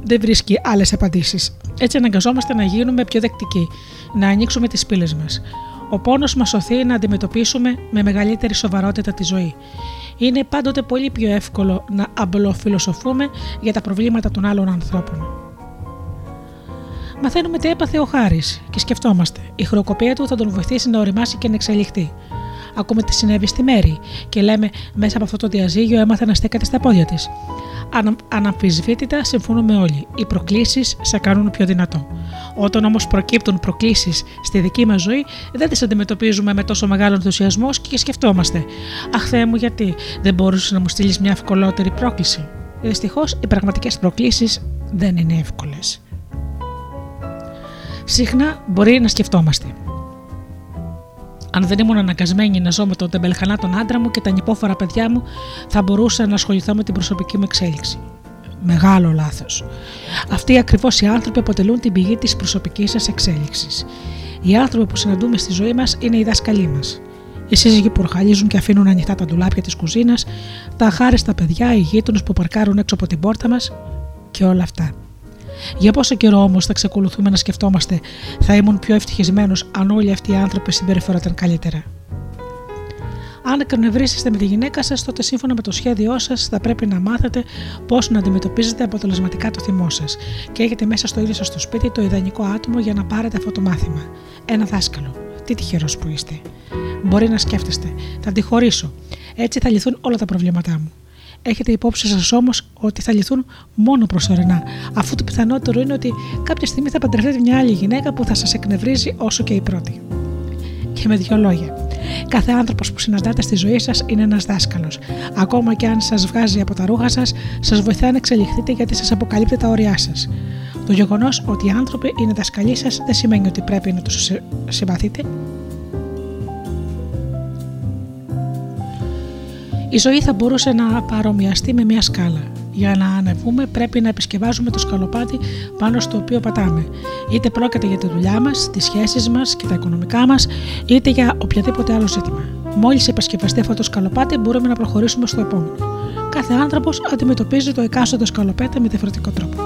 δεν βρίσκει άλλες απαντήσεις. Έτσι αναγκαζόμαστε να γίνουμε πιο δεκτικοί, να ανοίξουμε τις πύλες μας. Ο πόνος μας σωθεί να αντιμετωπίσουμε με μεγαλύτερη σοβαρότητα τη ζωή. Είναι πάντοτε πολύ πιο εύκολο να αμπλοφιλοσοφούμε για τα προβλήματα των άλλων ανθρώπων. Μαθαίνουμε τι έπαθε ο Χάρης και σκεφτόμαστε. Η χρεοκοπία του θα τον βοηθήσει να οριμάσει και να εξελιχθεί. Ακούμε τι συνέβη στη Μέρη και λέμε μέσα από αυτό το διαζύγιο έμαθε να στέκεται στα πόδια της. Ανα, αναμφισβήτητα συμφωνούμε όλοι. Οι προκλήσεις σε κάνουν πιο δυνατό. Όταν όμως προκύπτουν προκλήσεις στη δική μας ζωή, δεν τις αντιμετωπίζουμε με τόσο μεγάλο ενθουσιασμό και σκεφτόμαστε. Αχ, Θεέ μου, γιατί δεν μπορούσες να μου στείλεις μια ευκολότερη πρόκληση; Δυστυχώς, οι πραγματικές προκλήσεις δεν είναι εύκολες. Συχνά μπορεί να σκεφτόμαστε. Αν δεν ήμουν αναγκασμένη να ζω με τον τεμπελχανά τον άντρα μου και τα νυπόφορα παιδιά μου, θα μπορούσα να ασχοληθώ με την προσωπική μου εξέλιξη. Μεγάλο λάθος. Αυτοί ακριβώς οι άνθρωποι αποτελούν την πηγή της προσωπικής σας εξέλιξης. Οι άνθρωποι που συναντούμε στη ζωή μας είναι οι δάσκαλοι μας. Οι σύζυγοι που ορχαλίζουν και αφήνουν ανοιχτά τα ντουλάπια της κουζίνας, τα αχάριστα παιδιά, οι γείτονες που παρκάρουν έξω από την πόρτα μας, και όλα αυτά. Για πόσο καιρό όμως θα ξεκολουθούμε να σκεφτόμαστε θα ήμουν πιο ευτυχισμένος αν όλοι αυτοί οι άνθρωποι συμπεριφερόταν καλύτερα. Αν εκνευρίσετε με τη γυναίκα σας, τότε σύμφωνα με το σχέδιό σας θα πρέπει να μάθετε πώς να αντιμετωπίζετε αποτελεσματικά το θυμό σας και έχετε μέσα στο ίδιο σας το σπίτι το ιδανικό άτομο για να πάρετε αυτό το μάθημα. Ένα δάσκαλο. Τι τυχερός που είστε. Μπορεί να σκέφτεστε. Θα τη χωρίσω. Έτσι θα λυθούν όλα τα προβλήματά μου. Έχετε υπόψη σας όμως ότι θα λυθούν μόνο προσωρινά, αφού το πιθανότερο είναι ότι κάποια στιγμή θα παντρευτείτε μια άλλη γυναίκα που θα σας εκνευρίζει όσο και η πρώτη. Και με δύο λόγια. Κάθε άνθρωπος που συναντάτε στη ζωή σας είναι ένας δάσκαλος. Ακόμα και αν σας βγάζει από τα ρούχα σας, σας βοηθάει να εξελιχθείτε γιατί σας αποκαλύπτει τα όρια σας. Το γεγονός ότι οι άνθρωποι είναι δασκαλοί σας δεν σημαίνει ότι πρέπει να τους συμπαθείτε. Η ζωή θα μπορούσε να παρομοιαστεί με μια σκάλα. Για να ανεβούμε, πρέπει να επισκευάζουμε το σκαλοπάτι πάνω στο οποίο πατάμε. Είτε πρόκειται για τη δουλειά μας, τις σχέσεις μας και τα οικονομικά μας, είτε για οποιαδήποτε άλλο ζήτημα. Μόλις επισκευαστεί αυτό το σκαλοπάτι, μπορούμε να προχωρήσουμε στο επόμενο. Κάθε άνθρωπος αντιμετωπίζει το εκάστοτε σκαλοπέτα με διαφορετικό τρόπο.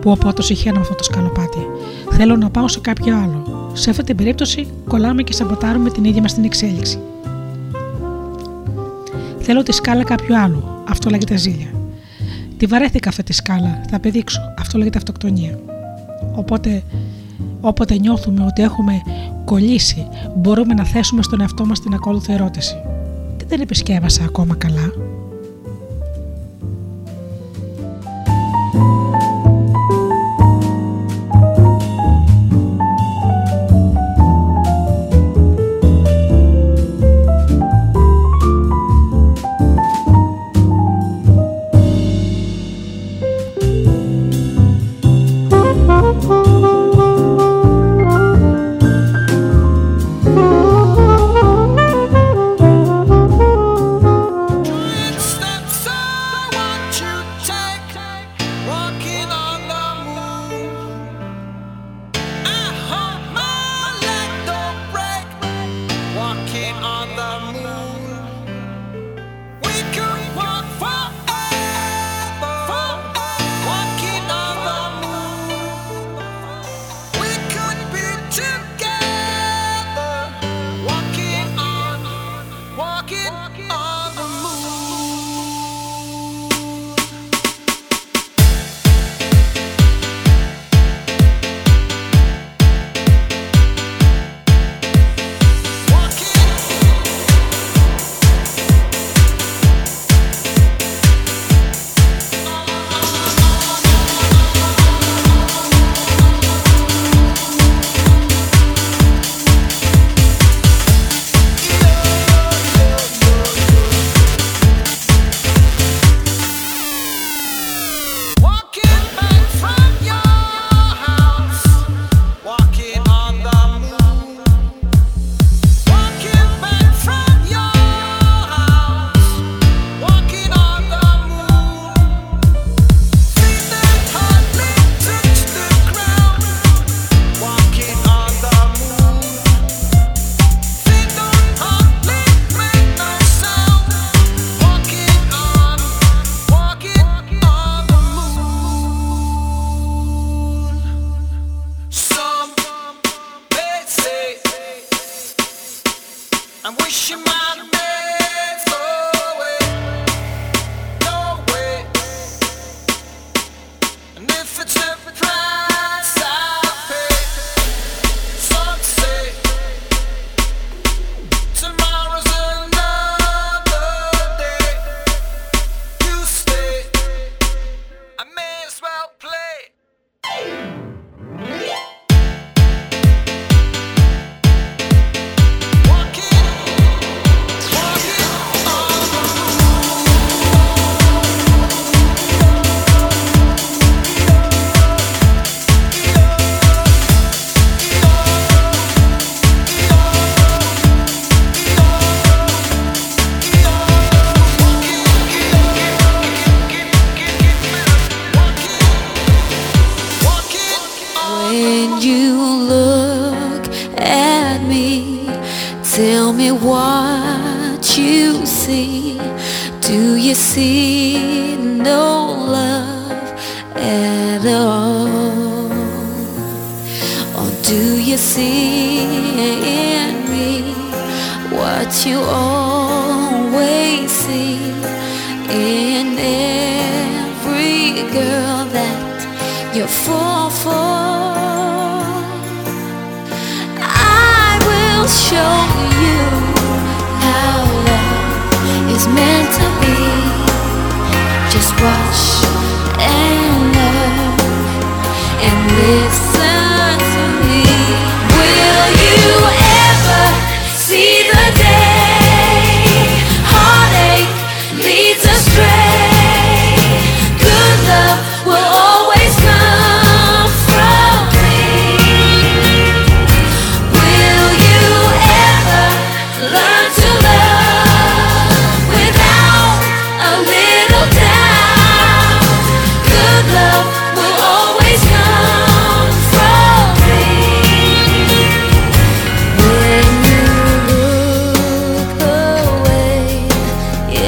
Που οπότε συχαίνω αυτό το σκαλοπάτι. Θέλω να πάω σε κάποιο άλλο. Σε αυτή την περίπτωση, κολλάμε και σαμποτάρουμε την ίδια μας την εξέλιξη. Θέλω τη σκάλα κάποιου άλλου. Αυτό λέγεται ζήλια. Τη βαρέθηκα αυτή τη σκάλα. Θα πεδείξω. Αυτό λέγεται αυτοκτονία. Οπότε, όποτε νιώθουμε ότι έχουμε κολλήσει, μπορούμε να θέσουμε στον εαυτό μας την ακόλουθη ερώτηση. Τι δεν επισκέβασα ακόμα καλά.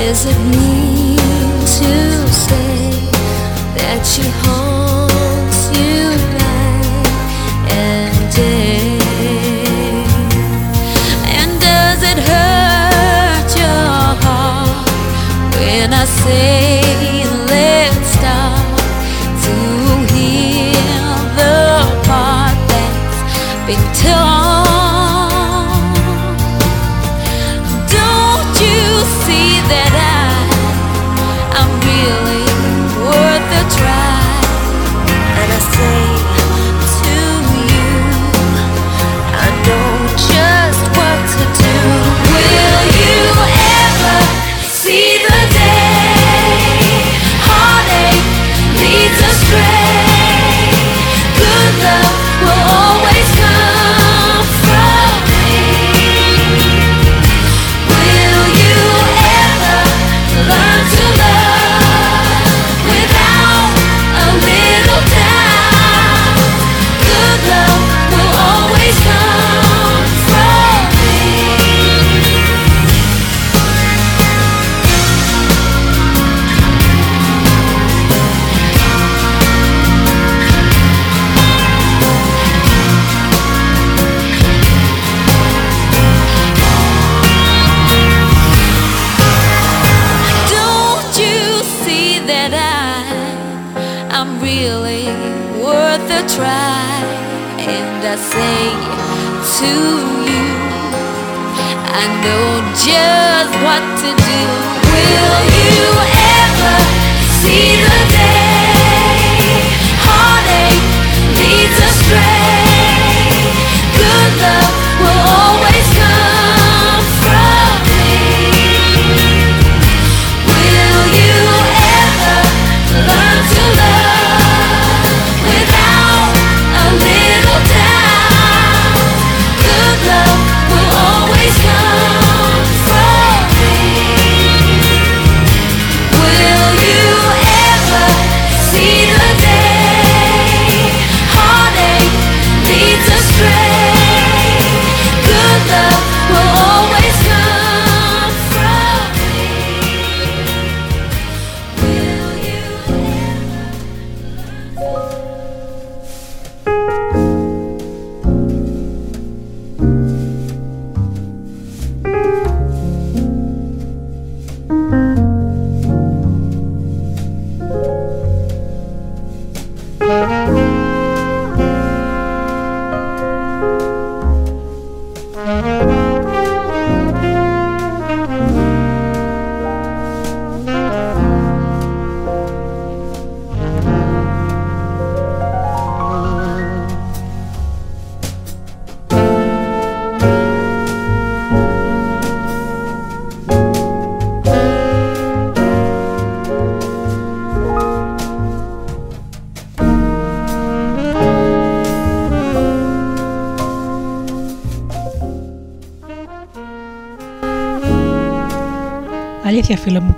does it mean to say that she holds you night and day? And does it hurt your heart when I say?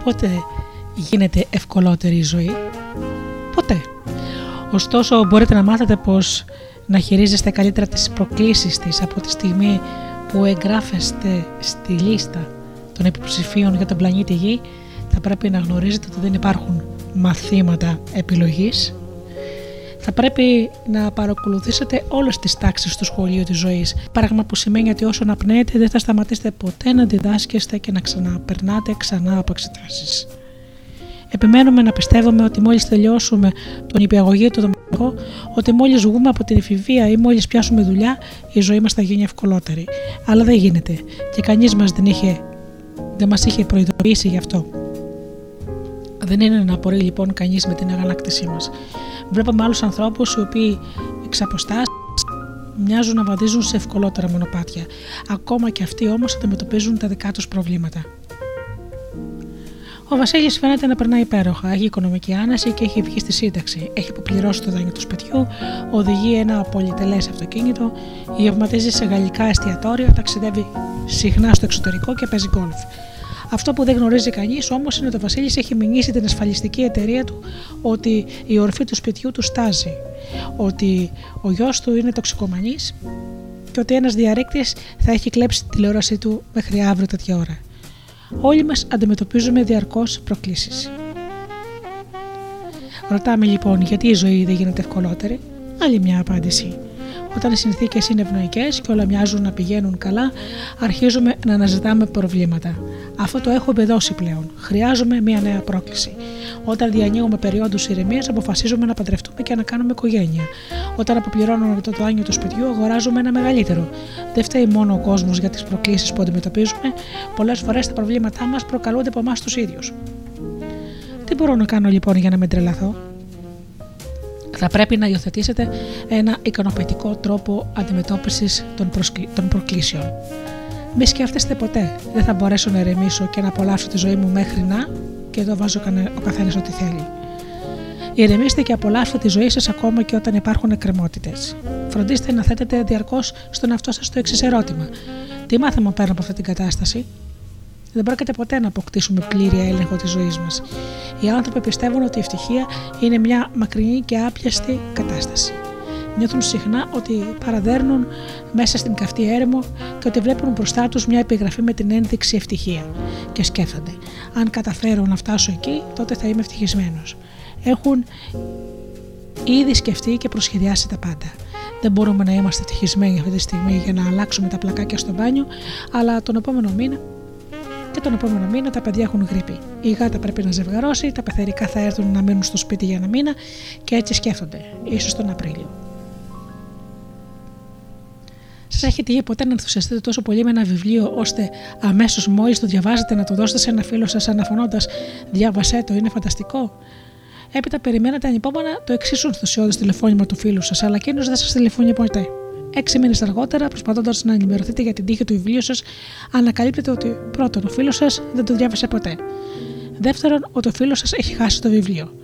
πότε γίνεται ευκολότερη η ζωή. Ποτέ. Ωστόσο μπορείτε να μάθετε πως να χειρίζεστε καλύτερα τις προκλήσεις της από τη στιγμή που εγγράφεστε στη λίστα των υποψηφίων για τον πλανήτη Γη θα πρέπει να γνωρίζετε ότι δεν υπάρχουν μαθήματα επιλογής θα πρέπει να παρακολουθήσετε όλες τις τάξεις του σχολείου της ζωής, πράγμα που σημαίνει ότι όσο να πνέετε δεν θα σταματήσετε ποτέ να διδάσκεστε και να ξαναπερνάτε ξανά από εξετάσεις. Επιμένουμε να πιστεύουμε ότι μόλις τελειώσουμε τον υπηαγωγή του δομικό, ότι μόλις βγούμε από την εφηβεία ή μόλις πιάσουμε δουλειά, η ζωή μας θα γίνει ευκολότερη. Αλλά δεν γίνεται και κανείς μας δεν, είχε, δεν μας είχε προειδοποιήσει γι' αυτό. Δεν είναι να απορρεί λοιπόν κανείς με την αγανάκτησή μας. Βλέπαμε άλλους ανθρώπους οι οποίοι εξ αποστάσεως μοιάζουν να βαδίζουν σε ευκολότερα μονοπάτια. Ακόμα και αυτοί όμως αντιμετωπίζουν τα δικά τους προβλήματα. Ο Βασίλης φαίνεται να περνάει υπέροχα. Έχει οικονομική άνεση και έχει βγει στη σύνταξη. Έχει αποπληρώσει το δάνειο του σπιτιού, οδηγεί ένα πολυτελές αυτοκίνητο, γευματίζει σε γαλλικά εστιατόρια, ταξιδεύει συχνά στο εξωτερικό και παίζει γκολφ. Αυτό που δεν γνωρίζει κανείς όμως είναι ότι ο Βασίλης έχει μηνύσει την ασφαλιστική εταιρεία του ότι η ορφή του σπιτιού του στάζει, ότι ο γιος του είναι τοξικομανής και ότι ένας διαρρήκτης θα έχει κλέψει τη τηλεόρασή του μέχρι αύριο τέτοια ώρα. Όλοι μας αντιμετωπίζουμε διαρκώς προκλήσεις. Ρωτάμε λοιπόν γιατί η ζωή δεν γίνεται ευκολότερη. Άλλη μια απάντηση. Όταν οι συνθήκες είναι ευνοϊκές και όλα μοιάζουν να πηγαίνουν καλά, αρχίζουμε να αναζητάμε προβλήματα. Αυτό το έχω μπεδώσει πλέον. Χρειάζομαι μια νέα πρόκληση. Όταν διανύουμε περίοδου ηρεμίας, αποφασίζουμε να παντρευτούμε και να κάνουμε οικογένεια. Όταν αποπληρώνουμε το δάνειο του σπιτιού, αγοράζουμε ένα μεγαλύτερο. Δεν φταίει μόνο ο κόσμος για τις προκλήσεις που αντιμετωπίζουμε, πολλές φορές τα προβλήματά μας προκαλούνται από εμάς τους ίδιους. Τι μπορώ να κάνω λοιπόν για να με τρελαθώ, θα πρέπει να υιοθετήσετε ένα ικανοποιητικό τρόπο αντιμετώπισης των, των προκλήσεων. Μη σκέφτεστε ποτέ, δεν θα μπορέσω να ερεμήσω και να απολαύσω τη ζωή μου μέχρι να, και εδώ βάζω ο καθένας ό,τι θέλει. Ηρεμήστε και απολαύστε τη ζωή σας ακόμα και όταν υπάρχουν εκκρεμότητες. Φροντίστε να θέτετε διαρκώς στον εαυτό σας το εξής ερώτημα: Τι μάθαμε πέρα από αυτή την κατάσταση, δεν πρόκειται ποτέ να αποκτήσουμε πλήρη έλεγχο της ζωής μας. Οι άνθρωποι πιστεύουν ότι η ευτυχία είναι μια μακρινή και άπιαστη κατάσταση. Νιώθουν συχνά ότι παραδέρνουν μέσα στην καυτή έρημο και ότι βλέπουν μπροστά τους μια επιγραφή με την ένδειξη ευτυχία. Και σκέφτονται: Αν καταφέρω να φτάσω εκεί, τότε θα είμαι ευτυχισμένος. Έχουν ήδη σκεφτεί και προσχεδιάσει τα πάντα. Δεν μπορούμε να είμαστε ευτυχισμένοι αυτή τη στιγμή για να αλλάξουμε τα πλακάκια στο μπάνιο, αλλά τον επόμενο μήνα και τον επόμενο μήνα τα παιδιά έχουν γρήπη. Η γάτα πρέπει να ζευγαρώσει, τα πεθερικά θα έρθουν να μείνουν στο σπίτι για ένα μήνα και έτσι σκέφτονται, ίσως τον Απρίλιο. Σας έχει τύχει ποτέ να ενθουσιαστείτε τόσο πολύ με ένα βιβλίο, ώστε αμέσως μόλις το διαβάζετε να το δώσετε σε ένα φίλο σας αναφωνώντας Διάβασέ το, είναι φανταστικό. Έπειτα περιμένετε ανυπόμονα το εξίσου ενθουσιώδη τηλεφώνημα του φίλου σας, αλλά εκείνος δεν σας τηλεφωνεί ποτέ. Έξι μήνες αργότερα, προσπαθώντας να ενημερωθείτε για την τύχη του βιβλίου σας, ανακαλύπτετε ότι πρώτον, ο φίλος σας δεν το διάβασε ποτέ. Δεύτερον, ότι ο φίλος σας έχει χάσει το βιβλίο.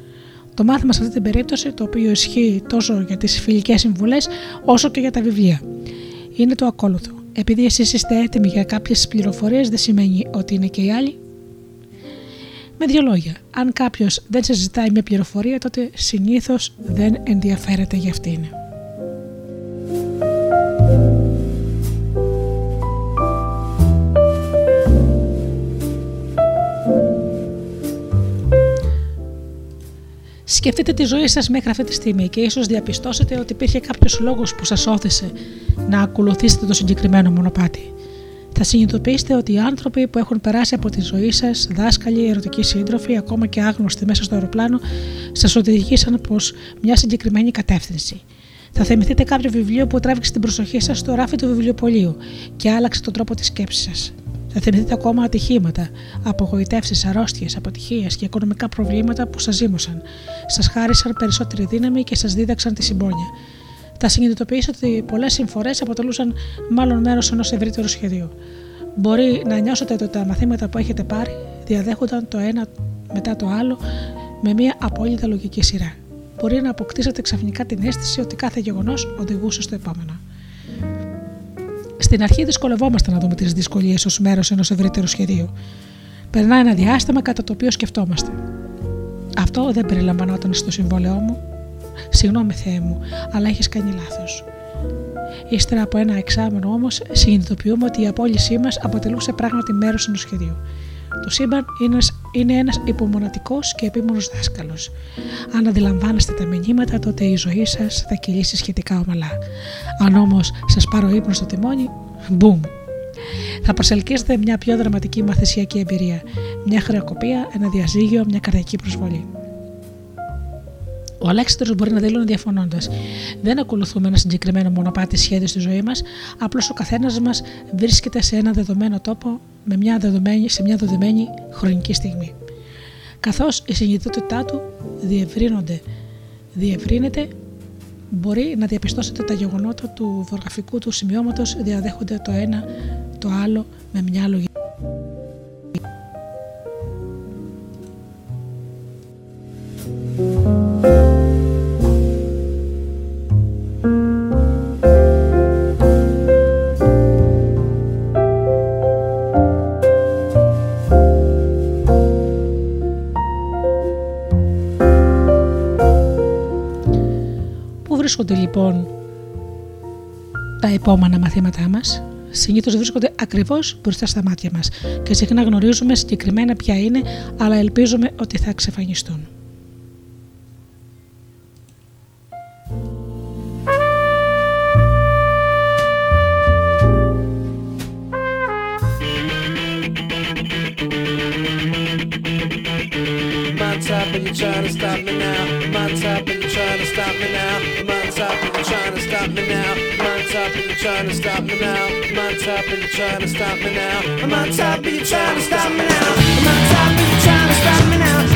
Το μάθημα σε αυτή την περίπτωση, το οποίο ισχύει τόσο για τις φιλικές συμβουλές, όσο και για τα βιβλία, είναι το ακόλουθο. Επειδή εσείς είστε έτοιμοι για κάποιες πληροφορίες, δεν σημαίνει ότι είναι και οι άλλοι. Με δύο λόγια, αν κάποιος δεν σε ζητάει μια πληροφορία, τότε συνήθως δεν ενδιαφέρεται για αυτήν. Σκεφτείτε τη ζωή σας μέχρι αυτή τη στιγμή και ίσως διαπιστώσετε ότι υπήρχε κάποιος λόγος που σας όθησε να ακολουθήσετε το συγκεκριμένο μονοπάτι. Θα συνειδητοποιήσετε ότι οι άνθρωποι που έχουν περάσει από τη ζωή σας, δάσκαλοι, ερωτικοί σύντροφοι, ακόμα και άγνωστοι μέσα στο αεροπλάνο, σας οδηγήσαν προς μια συγκεκριμένη κατεύθυνση. Θα θυμηθείτε κάποιο βιβλίο που τράβηξε την προσοχή σας στο ράφι του βιβλιοπολίου και άλλαξε τον τρόπο της σκέψης σας. Θα θυμηθείτε ακόμα ατυχήματα, απογοητεύσεις, αρρώστιες, αποτυχίες και οικονομικά προβλήματα που σας ζήμωσαν. Σας χάρισαν περισσότερη δύναμη και σας δίδαξαν τη συμπόνια. Θα συνειδητοποιήσετε ότι πολλές συμφορές αποτελούσαν μάλλον μέρος ενός ευρύτερου σχεδίου. Μπορεί να νιώσετε ότι τα μαθήματα που έχετε πάρει διαδέχονταν το ένα μετά το άλλο με μια απόλυτα λογική σειρά. Μπορεί να αποκτήσετε ξαφνικά την αίσθηση ότι κάθε γεγονός οδηγούσε στο επόμενο. Στην αρχή δυσκολευόμαστε να δούμε τις δυσκολίες ως μέρος ενός ευρύτερου σχεδίου. Περνά ένα διάστημα κατά το οποίο σκεφτόμαστε. Αυτό δεν περιλαμβανόταν στο συμβόλαιό μου. Συγγνώμη, Θεέ μου, αλλά έχεις κάνει λάθος. Ύστερα από ένα εξάμενο όμως, συνειδητοποιούμε ότι η απόλυσή μας αποτελούσε πράγματι μέρος ενός σχεδίου. Το σύμπαν είναι, είναι ένας υπομονατικό και επίμονος δάσκαλος. Αν αντιλαμβάνεστε τα μηνύματα, τότε η ζωή σας θα κυλήσει σχετικά ομαλά. Αν όμως σας πάρω ύπνο στο τιμόνι, μπούμ. Θα προσελκύσετε μια πιο δραματική μαθησιακή εμπειρία. Μια χρεοκοπία, ένα διαζύγιο, μια καρδιακή προσβολή. Ο Αλέξανδρος μπορεί να δηλώνει διαφωνώντας. Δεν ακολουθούμε ένα συγκεκριμένο μονοπάτι σχέδιο στη ζωή μας, απλώς ο καθένας μας βρίσκεται σε ένα δεδομένο τόπο με μια δεδομένη, σε μια δεδομένη χρονική στιγμή. Καθώς η συνειδητότητά του διευρύνονται, διευρύνεται, μπορεί να διαπιστώσετε τα γεγονότα του βογραφικού του σημειώματος διαδέχονται το ένα το άλλο με μια λογική. Πού βρίσκονται λοιπόν τα επόμενα μαθήματά μας συνήθως βρίσκονται ακριβώς μπροστά στα μάτια μας και συχνά γνωρίζουμε συγκεκριμένα ποια είναι, αλλά ελπίζουμε ότι θα εξαφανιστούν. I'm on top and you're trying to stop me now; I'm on top and you're trying to stop me now; I'm on top trying to stop me now. I'm on top and you're trying to stop me now. I'm on top and you're trying to stop me now. I'm on top and you're trying to stop me now. I'm on top and you're trying to stop me now.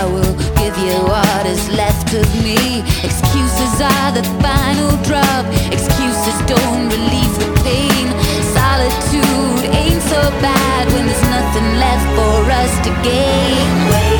I will give you what is left of me. Excuses are the final drop. Excuses don't relieve the pain. Solitude ain't so bad when there's nothing left for us to gain.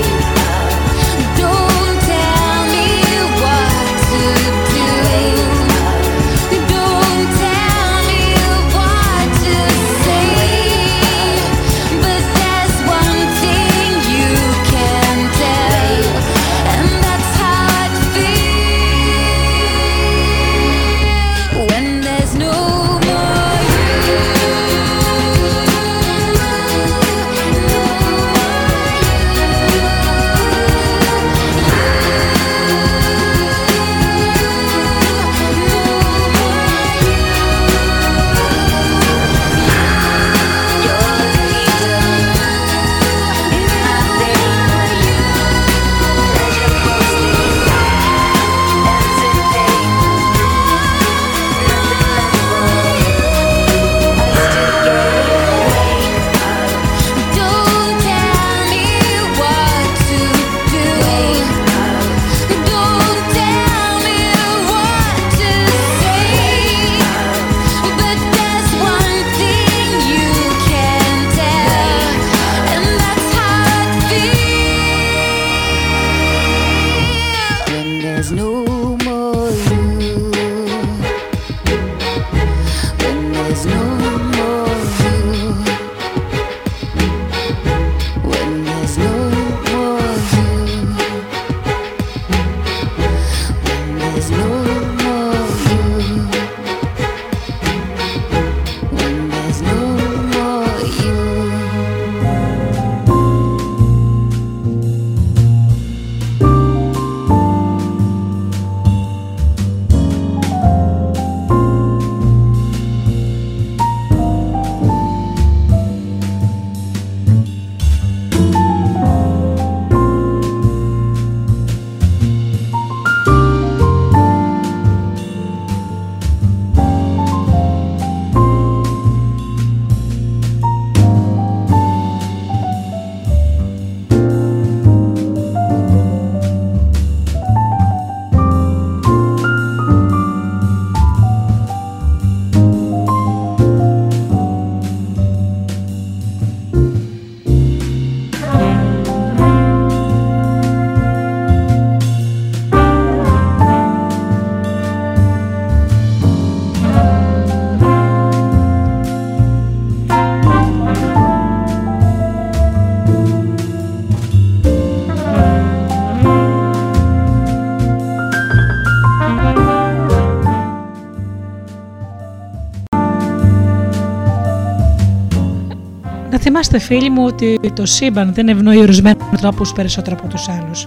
Θυμάστε φίλοι μου ότι το σύμπαν δεν ευνοεί ορισμένους ανθρώπους περισσότερο από τους άλλους.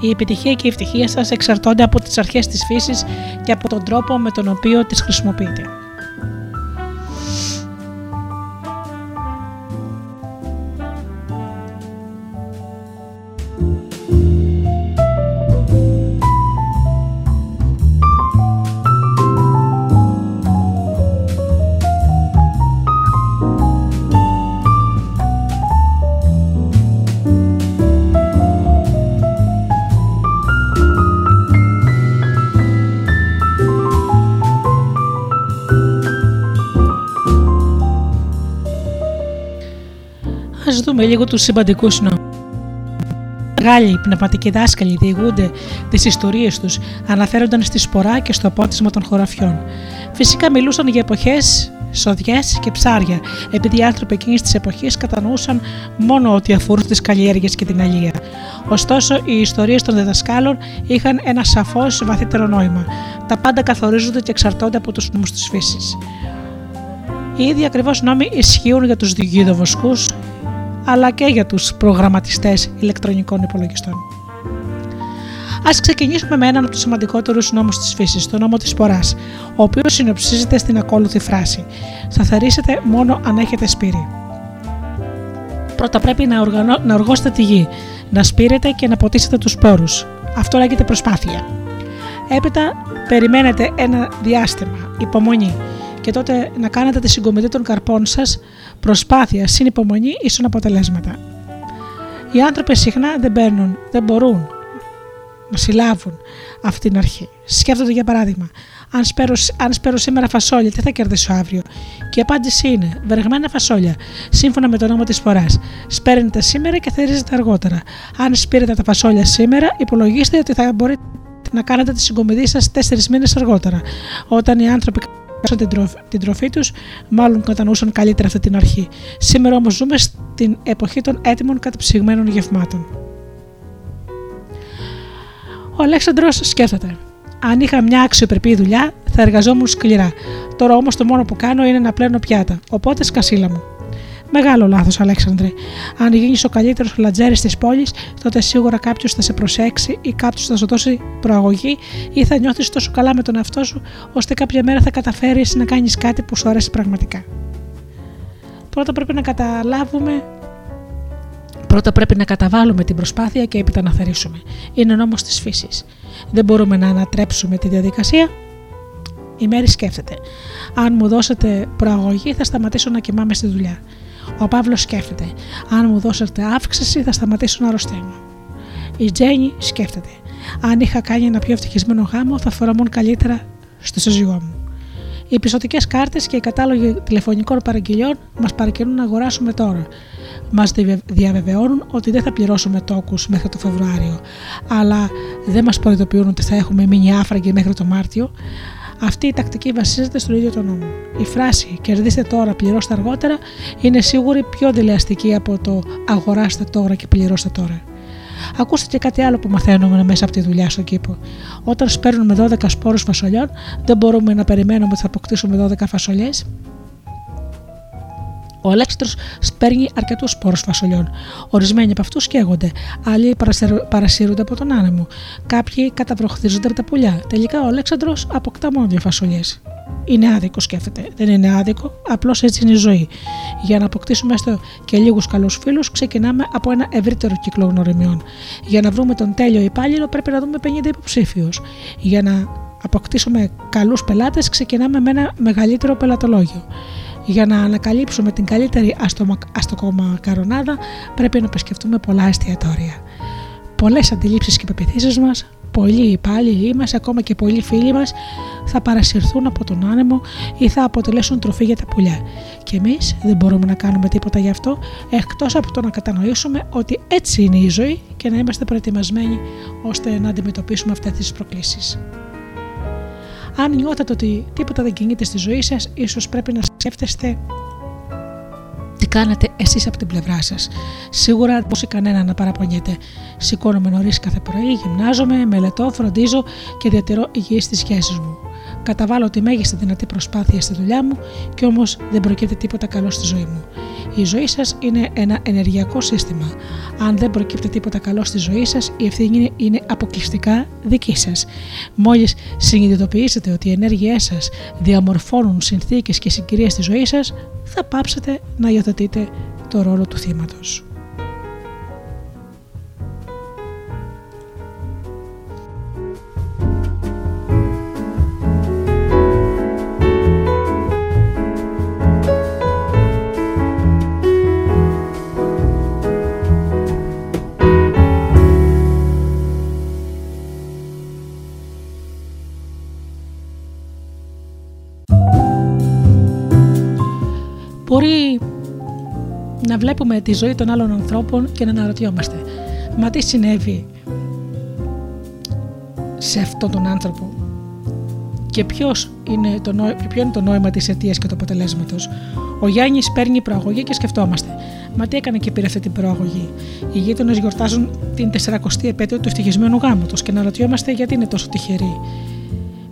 Η επιτυχία και η ευτυχία σας εξαρτώνται από τις αρχές της φύσης και από τον τρόπο με τον οποίο τις χρησιμοποιείτε. με λίγο τους συμπαντικούς νόμου. Γάλλοι πνευματικοί δάσκαλοι διηγούνται τις ιστορίες τους, αναφέρονταν στη σπορά και στο πότισμα των χωραφιών. Φυσικά μιλούσαν για εποχές, σοδιές και ψάρια, επειδή οι άνθρωποι εκείνης της εποχής κατανοούσαν μόνο ότι αφορούν τις καλλιέργειες και την αλληλεία. Ωστόσο, οι ιστορίες των διδασκάλων είχαν ένα σαφώς βαθύτερο νόημα. Τα πάντα καθορίζονται και εξαρτώνται από τους νόμους της φύσης. Οι ίδιοι ακριβώς νόμοι ισχύουν για τους γιδοβοσκού, αλλά και για τους προγραμματιστές ηλεκτρονικών υπολογιστών. Α ξεκινήσουμε με έναν από τους σημαντικότερους νόμους της φύσης, τον νόμο της πορά, ο οποίος συνοψίζεται στην ακόλουθη φράση: Θα θερήσετε μόνο αν έχετε σπήρι. Πρώτα πρέπει να, οργανώ, να οργώσετε τη γη, να σπείρετε και να ποτίσετε τους σπόρους. Αυτό λέγεται προσπάθεια. Έπειτα περιμένετε ένα διάστημα, υπομονή, και τότε να κάνετε τη συγκομιδή των καρπών σας, προσπάθεια, συνυπομονή ίσον αποτελέσματα. Οι άνθρωποι συχνά δεν παίρνουν, δεν μπορούν να συλλάβουν αυτή την αρχή. Σκέφτονται για παράδειγμα, αν σπέρω, αν σπέρω σήμερα φασόλια, τι θα κερδίσω αύριο; Και η απάντηση είναι: Βεργμένα φασόλια, σύμφωνα με τον νόμο της φοράς. Σπέρνετε σήμερα και θερίζετε αργότερα. Αν σπήρετε τα φασόλια σήμερα, υπολογίστε ότι θα μπορείτε να κάνετε τη συγκομιδή σας τέσσερις μήνες αργότερα. Όταν οι άνθρωποι την, τροφ, την τροφή τους, μάλλον κατανοούσαν καλύτερα αυτή την αρχή. Σήμερα όμως ζούμε στην εποχή των έτοιμων καταψυγμένων γευμάτων. Ο Αλέξανδρος σκέφτεται. Αν είχα μια αξιοπρεπή δουλειά, θα εργαζόμουν σκληρά. Τώρα όμως το μόνο που κάνω είναι να πλένω πιάτα. Οπότε σκασίλα μου. Μεγάλο λάθος, Αλέξανδρε. Αν γίνεις ο καλύτερος λατζέρη της πόλης, τότε σίγουρα κάποιος θα σε προσέξει ή κάποιος θα σου δώσει προαγωγή ή θα νιώθεις τόσο καλά με τον εαυτό σου, ώστε κάποια μέρα θα καταφέρεις να κάνεις κάτι που σου αρέσει πραγματικά. Πρώτα πρέπει να καταλάβουμε Πρώτα πρέπει να καταβάλουμε την προσπάθεια και έπειτα να θερήσουμε. Είναι νόμος της φύσης. Δεν μπορούμε να ανατρέψουμε τη διαδικασία. Η Μέρη σκέφτεται. Αν μου δώσετε προαγωγή, θα σταματήσω να κοιμάμαι στη δουλειά. Ο Παύλος σκέφτεται. Αν μου δώσετε αύξηση, θα σταματήσω να αρρωσταίνω. Η Τζέννη σκέφτεται. Αν είχα κάνει ένα πιο ευτυχισμένο γάμο, θα φοραμούν καλύτερα στο σύζυγό μου. Οι πιστοτικές κάρτες και οι κατάλογοι τηλεφωνικών παραγγελιών μας παρακινούν να αγοράσουμε τώρα. Μας διαβεβαιώνουν ότι δεν θα πληρώσουμε τόκους μέχρι το Φεβρουάριο, αλλά δεν μας προειδοποιούν ότι θα έχουμε μείνει άφραγγοι μέχρι το Μάρτιο. Αυτή η τακτική βασίζεται στον ίδιο τον νόμο. Η φράση Κερδίστε τώρα, πληρώστε αργότερα είναι σίγουρη πιο δηλεαστική από το Αγοράστε τώρα και πληρώστε τώρα. Ακούστε και κάτι άλλο που μαθαίνουμε μέσα από τη δουλειά στον κήπο. Όταν σπέρνουμε 12 σπόρους φασολιών, δεν μπορούμε να περιμένουμε ότι θα αποκτήσουμε 12 φασολιές. Ο Αλέξανδρος σπέρνει αρκετούς σπόρους φασολιών. Ορισμένοι από αυτούς καίγονται, άλλοι παρασύρονται από τον άνεμο, κάποιοι καταβροχθίζονται από τα πουλιά. Τελικά ο Αλέξανδρος αποκτά μόνο δύο φασολιές. Είναι άδικο, σκέφτεται. Δεν είναι άδικο, απλώς έτσι είναι η ζωή. Για να αποκτήσουμε έστω και λίγους καλούς φίλους, ξεκινάμε από ένα ευρύτερο κύκλο γνωριμιών. Για να βρούμε τον τέλειο υπάλληλο, πρέπει να δούμε 50 υποψήφιους. Για να αποκτήσουμε καλούς πελάτες, ξεκινάμε με ένα μεγαλύτερο πελατολόγιο. Για να ανακαλύψουμε την καλύτερη αστοκομακαρονάδα, πρέπει να επισκεφτούμε πολλά εστιατόρια. Πολλές αντιλήψεις και πεπιθήσεις μας πολλοί υπάλληλοι μας, ακόμα και πολλοί φίλοι μας, θα παρασυρθούν από τον άνεμο ή θα αποτελέσουν τροφή για τα πουλιά. Και εμείς δεν μπορούμε να κάνουμε τίποτα γι' αυτό, εκτός από το να κατανοήσουμε ότι έτσι είναι η ζωή και να είμαστε προετοιμασμένοι ώστε να αντιμετωπίσουμε αυτές τις προκλήσεις. Αν νιώθετε ότι τίποτα δεν κινείται στη ζωή σας, ίσως πρέπει να σκέφτεστε τι κάνετε εσείς από την πλευρά σας. Σίγουρα δεν μπορεί κανένα να παραπονιέται. Σηκώνομαι νωρίς κάθε πρωί, γυμνάζομαι, μελετώ, φροντίζω και διατηρώ υγιείς στι σχέσεις μου. Καταβάλω τη μέγιστη δυνατή προσπάθεια στη δουλειά μου και όμως δεν προκύπτει τίποτα καλό στη ζωή μου. Η ζωή σας είναι ένα ενεργειακό σύστημα. Αν δεν προκύπτει τίποτα καλό στη ζωή σας, η ευθύνη είναι αποκλειστικά δική σας. Μόλις συνειδητοποιήσετε ότι οι ενέργειές σας διαμορφώνουν συνθήκες και συγκυρίες στη ζωή σας, θα πάψετε να υιοθετείτε το ρόλο του θύματος. Να βλέπουμε τη ζωή των άλλων ανθρώπων και να αναρωτιόμαστε Μα τι συνέβη σε αυτόν τον άνθρωπο και ποιος είναι το νόημα, ποιο είναι το νόημα της αιτίας και του αποτελέσματος. Ο Γιάννης παίρνει προαγωγή και σκεφτόμαστε. Μα τι έκανε και πήρε αυτή την προαγωγή. Οι γείτονες γιορτάζουν την 40η επέτειο του ευτυχισμένου γάμου του και να ρωτιόμαστε γιατί είναι τόσο τυχεροί.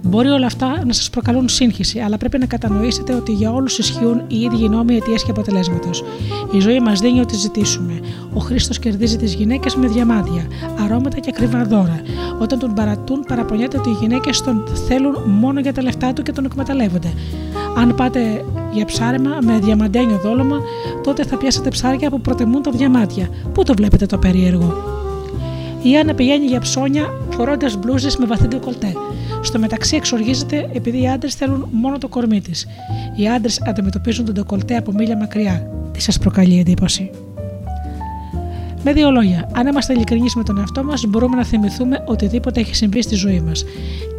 Μπορεί όλα αυτά να σας προκαλούν σύγχυση, αλλά πρέπει να κατανοήσετε ότι για όλους ισχύουν οι ίδιοι νόμοι αιτίας και αποτελέσματος. Η ζωή μας δίνει ό,τι ζητήσουμε. Ο Χρήστος κερδίζει τις γυναίκες με διαμάντια, αρώματα και ακριβά δώρα. Όταν τον παρατούν, παραπονιέται ότι οι γυναίκες τον θέλουν μόνο για τα λεφτά του και τον εκμεταλλεύονται. Αν πάτε για ψάρεμα με διαμαντένιο δόλωμα, τότε θα πιάσετε ψάρια που προτιμούν τα διαμάτια. Πού το βλέπετε το περίεργο; Η Άννα πηγαίνει για ψώνια φορώντας μπλούζες με βαθύ ντεκολτέ. Στο μεταξύ εξοργίζεται επειδή οι άντρες θέλουν μόνο το κορμί της. Οι άντρες αντιμετωπίζουν τον ντεκολτέ από μίλια μακριά. Τι σας προκαλεί εντύπωση; Με δύο λόγια, αν είμαστε ειλικρινείς με τον εαυτό μας, μπορούμε να θυμηθούμε οτιδήποτε έχει συμβεί στη ζωή μας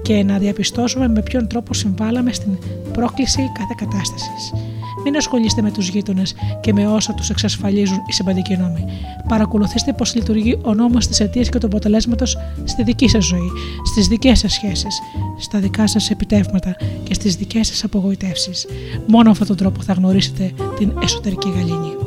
και να διαπιστώσουμε με ποιον τρόπο συμβάλαμε στην πρόκληση κάθε κατάστασης. Μην ασχολείστε με τους γείτονες και με όσα τους εξασφαλίζουν οι συμπαντικοί νόμοι. Παρακολουθήστε πώς λειτουργεί ο νόμος τη αιτία και του αποτελέσματος στη δική σας ζωή, στις δικές σας σχέσεις, στα δικά σας επιτεύγματα και στις δικές σας απογοητεύσεις. Μόνο αυτόν τον τρόπο θα γνωρίσετε την εσωτερική γαλήνη.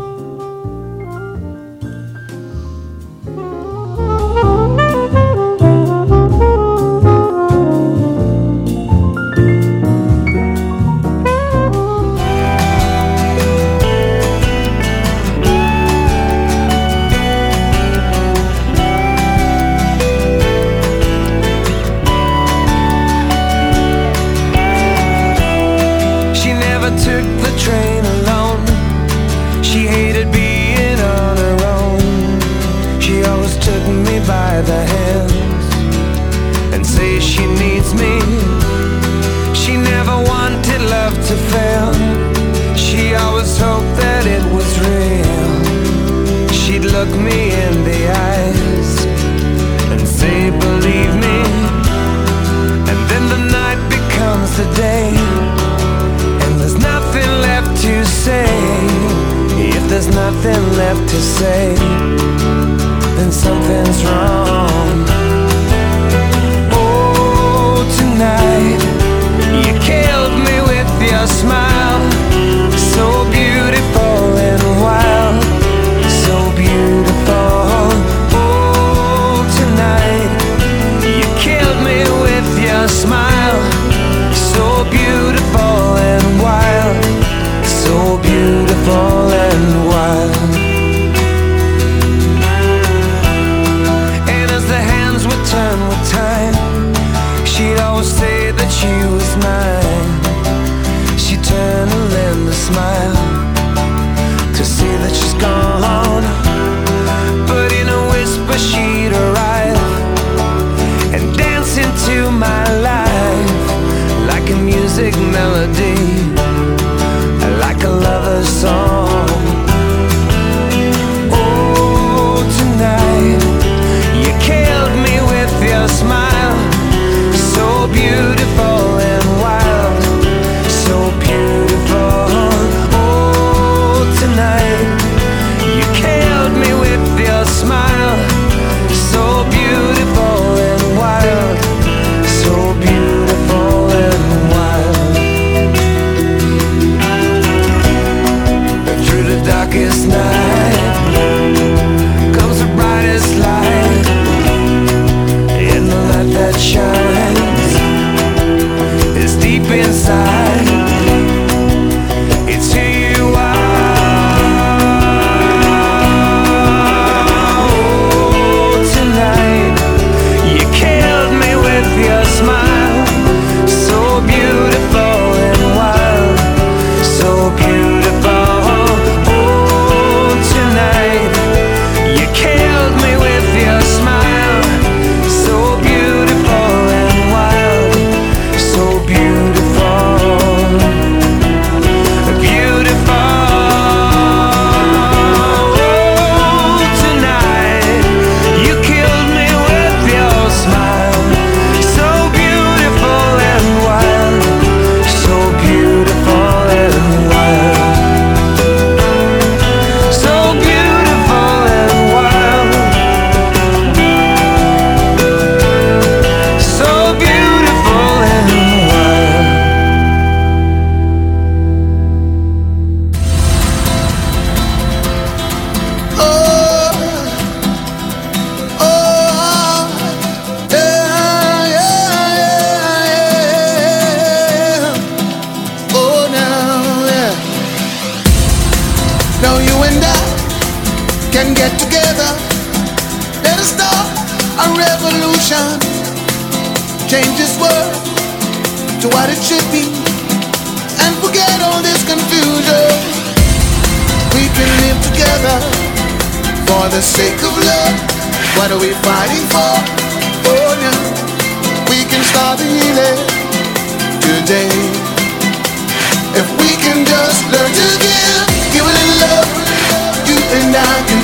To say,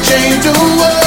change the world.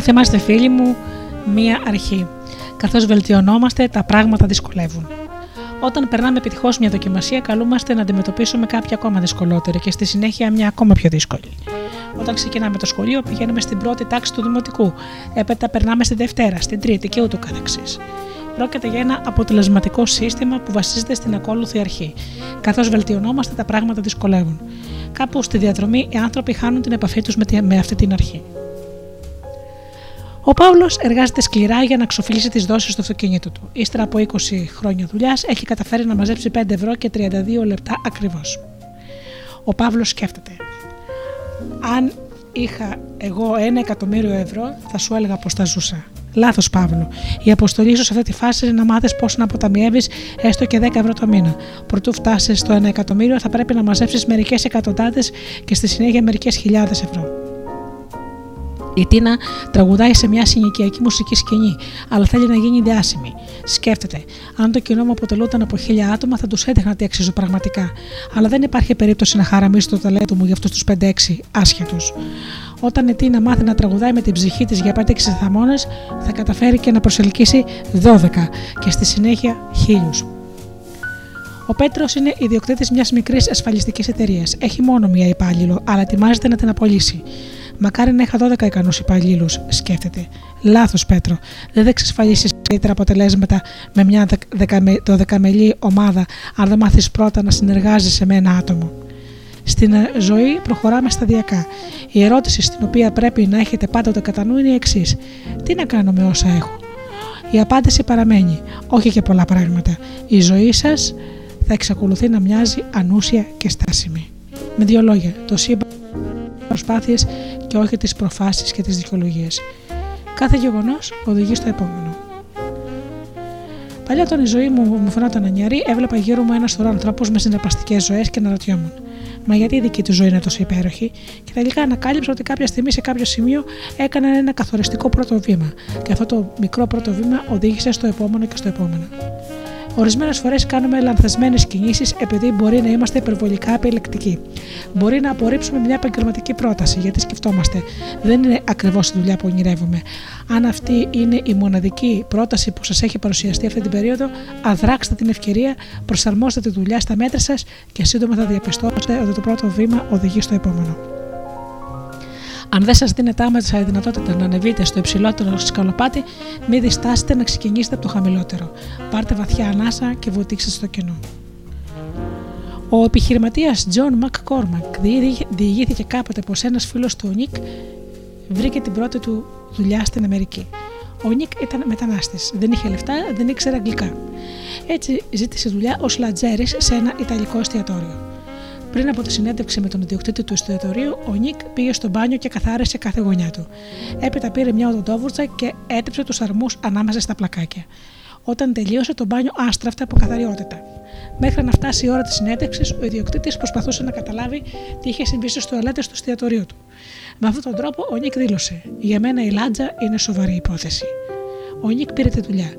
Καθόμαστε θυμάστε φίλοι μου μία αρχή. Καθώς βελτιωνόμαστε, τα πράγματα δυσκολεύουν. Όταν περνάμε επιτυχώς μια δοκιμασία, καλούμαστε να αντιμετωπίσουμε κάποια ακόμα δυσκολότερη και στη συνέχεια μια ακόμα πιο δύσκολη. Όταν ξεκινάμε το σχολείο, πηγαίνουμε στην πρώτη τάξη του δημοτικού, έπειτα περνάμε στη Δευτέρα, στην Τρίτη και ούτω καθεξής. Πρόκειται για ένα αποτελεσματικό σύστημα που βασίζεται στην ακόλουθη αρχή. Καθώς βελτιωνόμαστε, τα πράγματα δυσκολεύουν. Κάπου στη διαδρομή οι άνθρωποι χάνουν την επαφή τους με αυτή την αρχή. Ο Παύλος εργάζεται σκληρά για να ξοφλήσει τις δόσεις του αυτοκίνητου του. Ύστερα από 20 χρόνια δουλειάς έχει καταφέρει να μαζέψει 5 ευρώ και 32 λεπτά ακριβώς. Ο Παύλος σκέφτεται. Αν είχα εγώ ένα εκατομμύριο ευρώ, θα σου έλεγα πώ τα ζούσα. Λάθος, Παύλο. Η αποστολή σου σε αυτή τη φάση είναι να μάθεις πώς να αποταμιεύεις έστω και 10 ευρώ το μήνα. Προτού φτάσεις στο 1 εκατομμύριο, θα πρέπει να μαζέψεις μερικές εκατοντάδες και στη συνέχεια μερικές χιλιάδες ευρώ. Η Τίνα τραγουδάει σε μια συνοικιακή μουσική σκηνή, αλλά θέλει να γίνει διάσημη. Σκέφτεται, αν το κοινό μου αποτελούταν από χίλια άτομα, θα τους έδειχνα τι αξίζω πραγματικά. Αλλά δεν υπάρχει περίπτωση να χαραμίσει το ταλέντο μου για αυτούς τους 5-6 άσχετους. Όταν η Τίνα μάθει να τραγουδάει με την ψυχή της για 5-6 θαμώνες, θα καταφέρει και να προσελκύσει 12 και στη συνέχεια χίλιους. Ο Πέτρος είναι ιδιοκτήτης μιας μικρής ασφαλιστικής εταιρείας. Έχει μόνο μία υπάλληλο, αλλά ετοιμάζεται να την απολύσει. Μακάρι να είχα 12 ικανούς υπαλλήλους, σκέφτεται. Λάθος, Πέτρο. Δεν θα εξασφαλίσεις καλύτερα αποτελέσματα με μια δωδεκαμελή ομάδα, αν δεν μάθεις πρώτα να συνεργάζεσαι με ένα άτομο. Στην ε, ζωή προχωράμε σταδιακά. Η ερώτηση στην οποία πρέπει να έχετε πάντοτε κατά νου είναι η εξής: Τι να κάνω με όσα έχω; Η απάντηση παραμένει. Όχι και πολλά πράγματα. Η ζωή σας θα εξακολουθεί να μοιάζει ανούσια και στάσιμη. Με δύο λόγια, το σύμπαν προσπάθειες και όχι τις προφάσεις και τις δικαιολογίες. Κάθε γεγονός οδηγεί στο επόμενο. Παλιά όταν η ζωή μου μου φαινόταν ανιαρή, έβλεπα γύρω μου ένας σωρό ανθρώπου με συναρπαστικές ζωές και αναρωτιόμουν. Μα γιατί η δική του ζωή είναι τόσο υπέροχη, και τελικά ανακάλυψα ότι κάποια στιγμή σε κάποιο σημείο έκαναν ένα καθοριστικό πρώτο βήμα, και αυτό το μικρό πρώτο βήμα οδήγησε στο επόμενο και στο επόμενο. Ορισμένες φορές κάνουμε λανθασμένες κινήσεις επειδή μπορεί να είμαστε υπερβολικά επιλεκτικοί. Μπορεί να απορρίψουμε μια επαγγελματική πρόταση γιατί σκεφτόμαστε. Δεν είναι ακριβώς η δουλειά που ονειρεύουμε. Αν αυτή είναι η μοναδική πρόταση που σας έχει παρουσιαστεί αυτή την περίοδο, αδράξτε την ευκαιρία, προσαρμόστε τη δουλειά στα μέτρα σας και σύντομα θα διαπιστώσετε ότι το πρώτο βήμα οδηγεί στο επόμενο. Αν δεν σας δίνεται άμεσα η δυνατότητα να ανεβείτε στο υψηλότερο σκαλοπάτι, μην διστάσετε να ξεκινήσετε από το χαμηλότερο. Πάρτε βαθιά ανάσα και βουτήξτε στο κενό. Ο επιχειρηματίας John McCormack διηγήθηκε κάποτε πως ένας φίλος του ο Νίκ βρήκε την πρώτη του δουλειά στην Αμερική. Ο Νίκ ήταν μετανάστης, δεν είχε λεφτά, δεν ήξερε αγγλικά. Έτσι ζήτησε δουλειά ως λατζέρης σε ένα ιταλικό εστιατόριο. Πριν από τη συνέντευξη με τον ιδιοκτήτη του εστιατορίου, ο Νίκ πήγε στο μπάνιο και καθάρισε κάθε γωνιά του. Έπειτα πήρε μια οδοντόβουρτσα και έτριψε τους αρμούς ανάμεσα στα πλακάκια. Όταν τελείωσε, το μπάνιο άστραφτε από καθαριότητα. Μέχρι να φτάσει η ώρα της συνέντευξης, ο ιδιοκτήτης προσπαθούσε να καταλάβει τι είχε συμβεί στι τουαλέτες του εστιατορίου του. Με αυτόν τον τρόπο, ο Νίκ δήλωσε: Για μένα η λάτζα είναι σοβαρή υπόθεση. Ο Νίκ πήρε τη δουλειά.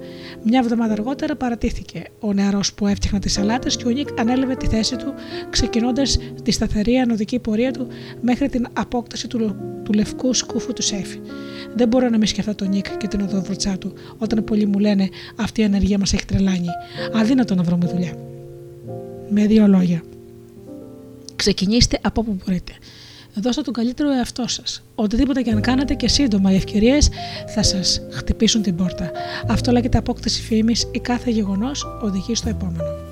Μια εβδομάδα αργότερα παρατήθηκε ο νεαρός που έφτιαχνε τις σαλάτες και ο Νίκ ανέλαβε τη θέση του, ξεκινώντας τη σταθερή ανωδική πορεία του μέχρι την απόκταση του, του λευκού σκούφου του σεφ. Δεν μπορώ να μη σκεφτώ τον Νίκ και την οδόβροτσά του, όταν πολλοί μου λένε Αυτή η ανεργία μας έχει τρελάνει. Αδύνατο να βρούμε δουλειά. Με δύο λόγια. Ξεκινήστε από όπου μπορείτε. Δώστε τον καλύτερο εαυτό σας. Οτιδήποτε και αν κάνετε και σύντομα οι ευκαιρίες θα σας χτυπήσουν την πόρτα. Αυτό λέγεται απόκτηση φήμης ή κάθε γεγονός οδηγεί στο επόμενο.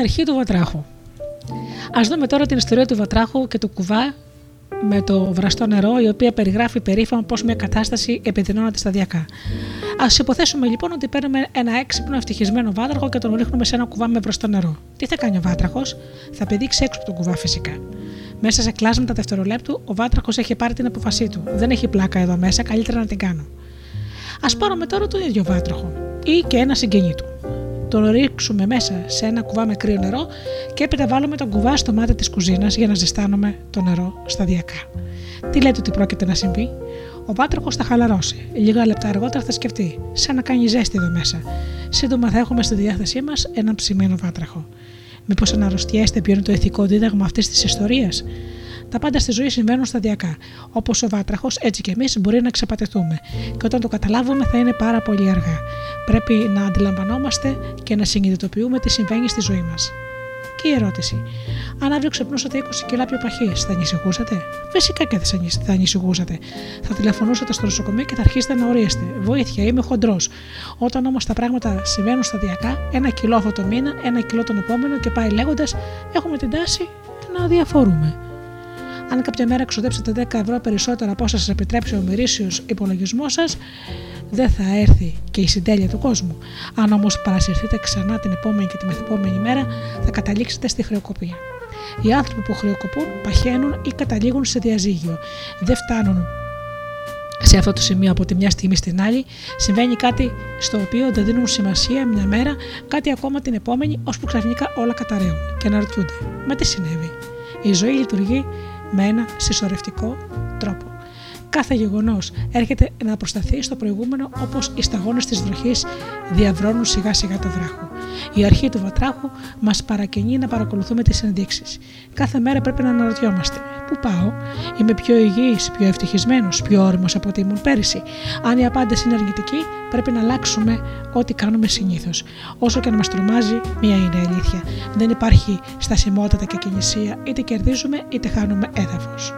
Αρχή του βατράχου. Α δούμε τώρα την ιστορία του βατράχου και του κουβά με το βραστό νερό, η οποία περιγράφει περίφημα πώς μια κατάσταση επιδεινώνεται σταδιακά. Α υποθέσουμε λοιπόν ότι παίρνουμε ένα έξυπνο ευτυχισμένο βάτραχο και τον ρίχνουμε σε ένα κουβά με βραστό νερό. Τι θα κάνει ο βάτραχος, θα πηδήξει έξω από τον κουβά φυσικά. Μέσα σε κλάσματα δευτερολέπτου, ο βάτραχος έχει πάρει την αποφασή του. Δεν έχει πλάκα εδώ μέσα, καλύτερα να την κάνω. Α πάρουμε τώρα τον ίδιο βάτραχο ή και ένα συγγενή του. Τον ρίξουμε μέσα σε ένα κουβά με κρύο νερό και έπειτα βάλουμε τον κουβά στο μάτι της κουζίνας για να ζεστάνουμε το νερό σταδιακά. Τι λέτε ότι πρόκειται να συμβεί, ο βάτραχο θα χαλαρώσει. Λίγα λεπτά αργότερα θα σκεφτεί, σαν να κάνει ζέστη εδώ μέσα. Σύντομα θα έχουμε στη διάθεσή μας έναν ψημένο βάτραχο. Μήπως αναρωτιέστε ποιο είναι το ηθικό δίδαγμα αυτής της ιστορίας; Τα πάντα στη ζωή συμβαίνουν σταδιακά. Όπως ο βάτραχος, έτσι και εμείς μπορεί να ξεπατεθούμε. Και όταν το καταλάβουμε, θα είναι πάρα πολύ αργά. Πρέπει να αντιλαμβανόμαστε και να συνειδητοποιούμε τι συμβαίνει στη ζωή μας. Και η ερώτηση. Αν αύριο ξεπνούσατε 20 κιλά πιο παχύ, θα ανησυχούσατε; Φυσικά και θα ανησυχούσατε. Θα τηλεφωνούσατε στο νοσοκομείο και θα αρχίσετε να ορίεστε. Βοήθεια, είμαι χοντρός. Όταν όμως τα πράγματα συμβαίνουν σταδιακά, ένα κιλό αυτό το μήνα, ένα κιλό τον επόμενο και πάει λέγοντας, έχουμε την τάση να διαφορούμε. Αν κάποια μέρα ξοδέψετε 10 ευρώ περισσότερα από όσα σας επιτρέψει ο μερίσιο υπολογισμός σας, δεν θα έρθει και η συντέλεια του κόσμου. Αν όμως παρασυρθείτε ξανά την επόμενη και τη μεθεπόμενη μέρα, θα καταλήξετε στη χρεοκοπία. Οι άνθρωποι που χρεοκοπούν παχαίνουν ή καταλήγουν σε διαζύγιο. Δεν φτάνουν σε αυτό το σημείο από τη μια στιγμή στην άλλη, συμβαίνει κάτι στο οποίο δεν δίνουν σημασία μια μέρα, κάτι ακόμα την επόμενη, ώσπου ξαφνικά όλα καταραίουν και αναρωτιούνται. Μα τι συνέβη; Η ζωή λειτουργεί με ένα συσσωρευτικό τρόπο. Κάθε γεγονός έρχεται να προσταθεί στο προηγούμενο όπως οι σταγόνες της βροχής διαβρώνουν σιγά σιγά το βράχο. Η αρχή του βατράχου μας παρακαινεί να παρακολουθούμε τις ενδείξεις. Κάθε μέρα πρέπει να αναρωτιόμαστε: Πού πάω, Είμαι πιο υγιής, πιο ευτυχισμένος, πιο όριμο από ό,τι ήμουν πέρυσι. Αν η απάντηση είναι αρνητική, πρέπει να αλλάξουμε ό,τι κάνουμε συνήθως. Όσο και να μας τρομάζει, μία είναι η αλήθεια. Δεν υπάρχει στασιμότητα και κινησία, είτε κερδίζουμε είτε χάνουμε έδαφος.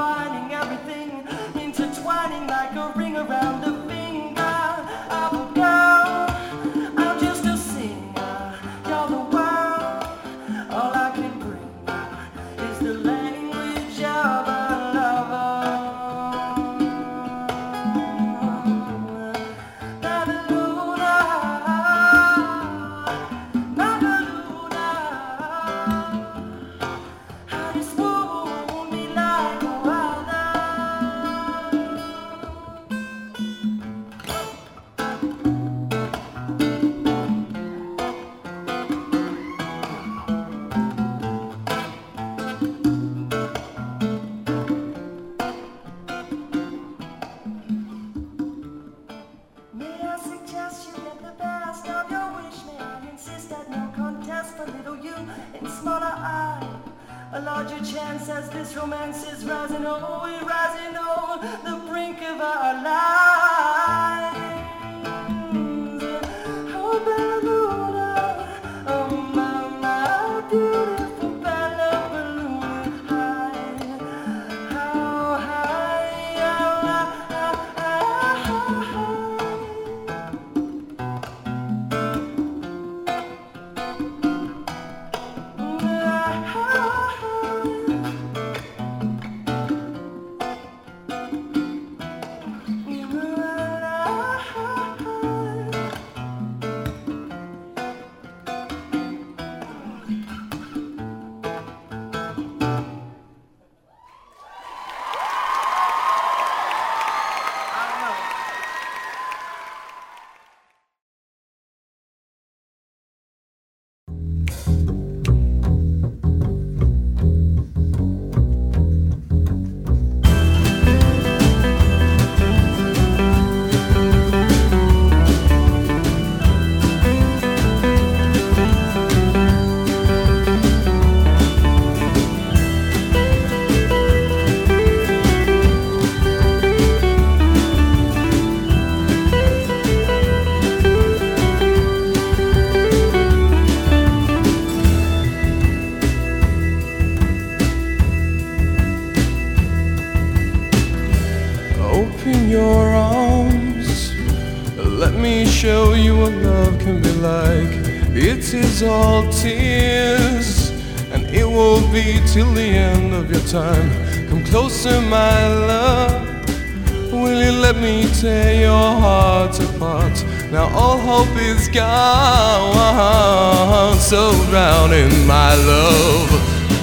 combining everything, intertwining like a ring around. all tears, and it will be till the end of your time. Come closer, my love. Will you let me tear your heart apart? Now all hope is gone. So drown in my love,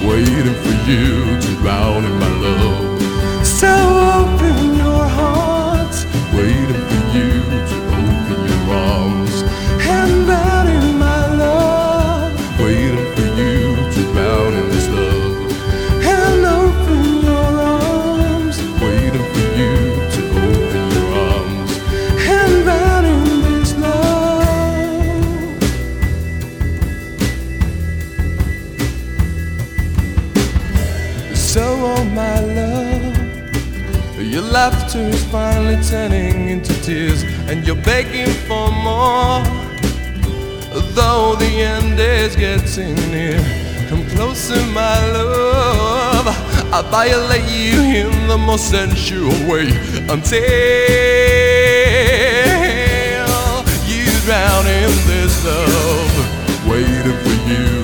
waiting for you to drown in my turning into tears, and you're begging for more. Though the end is getting near, come closer, my love. I violate you in the most sensual way until you drown in this love, waiting for you.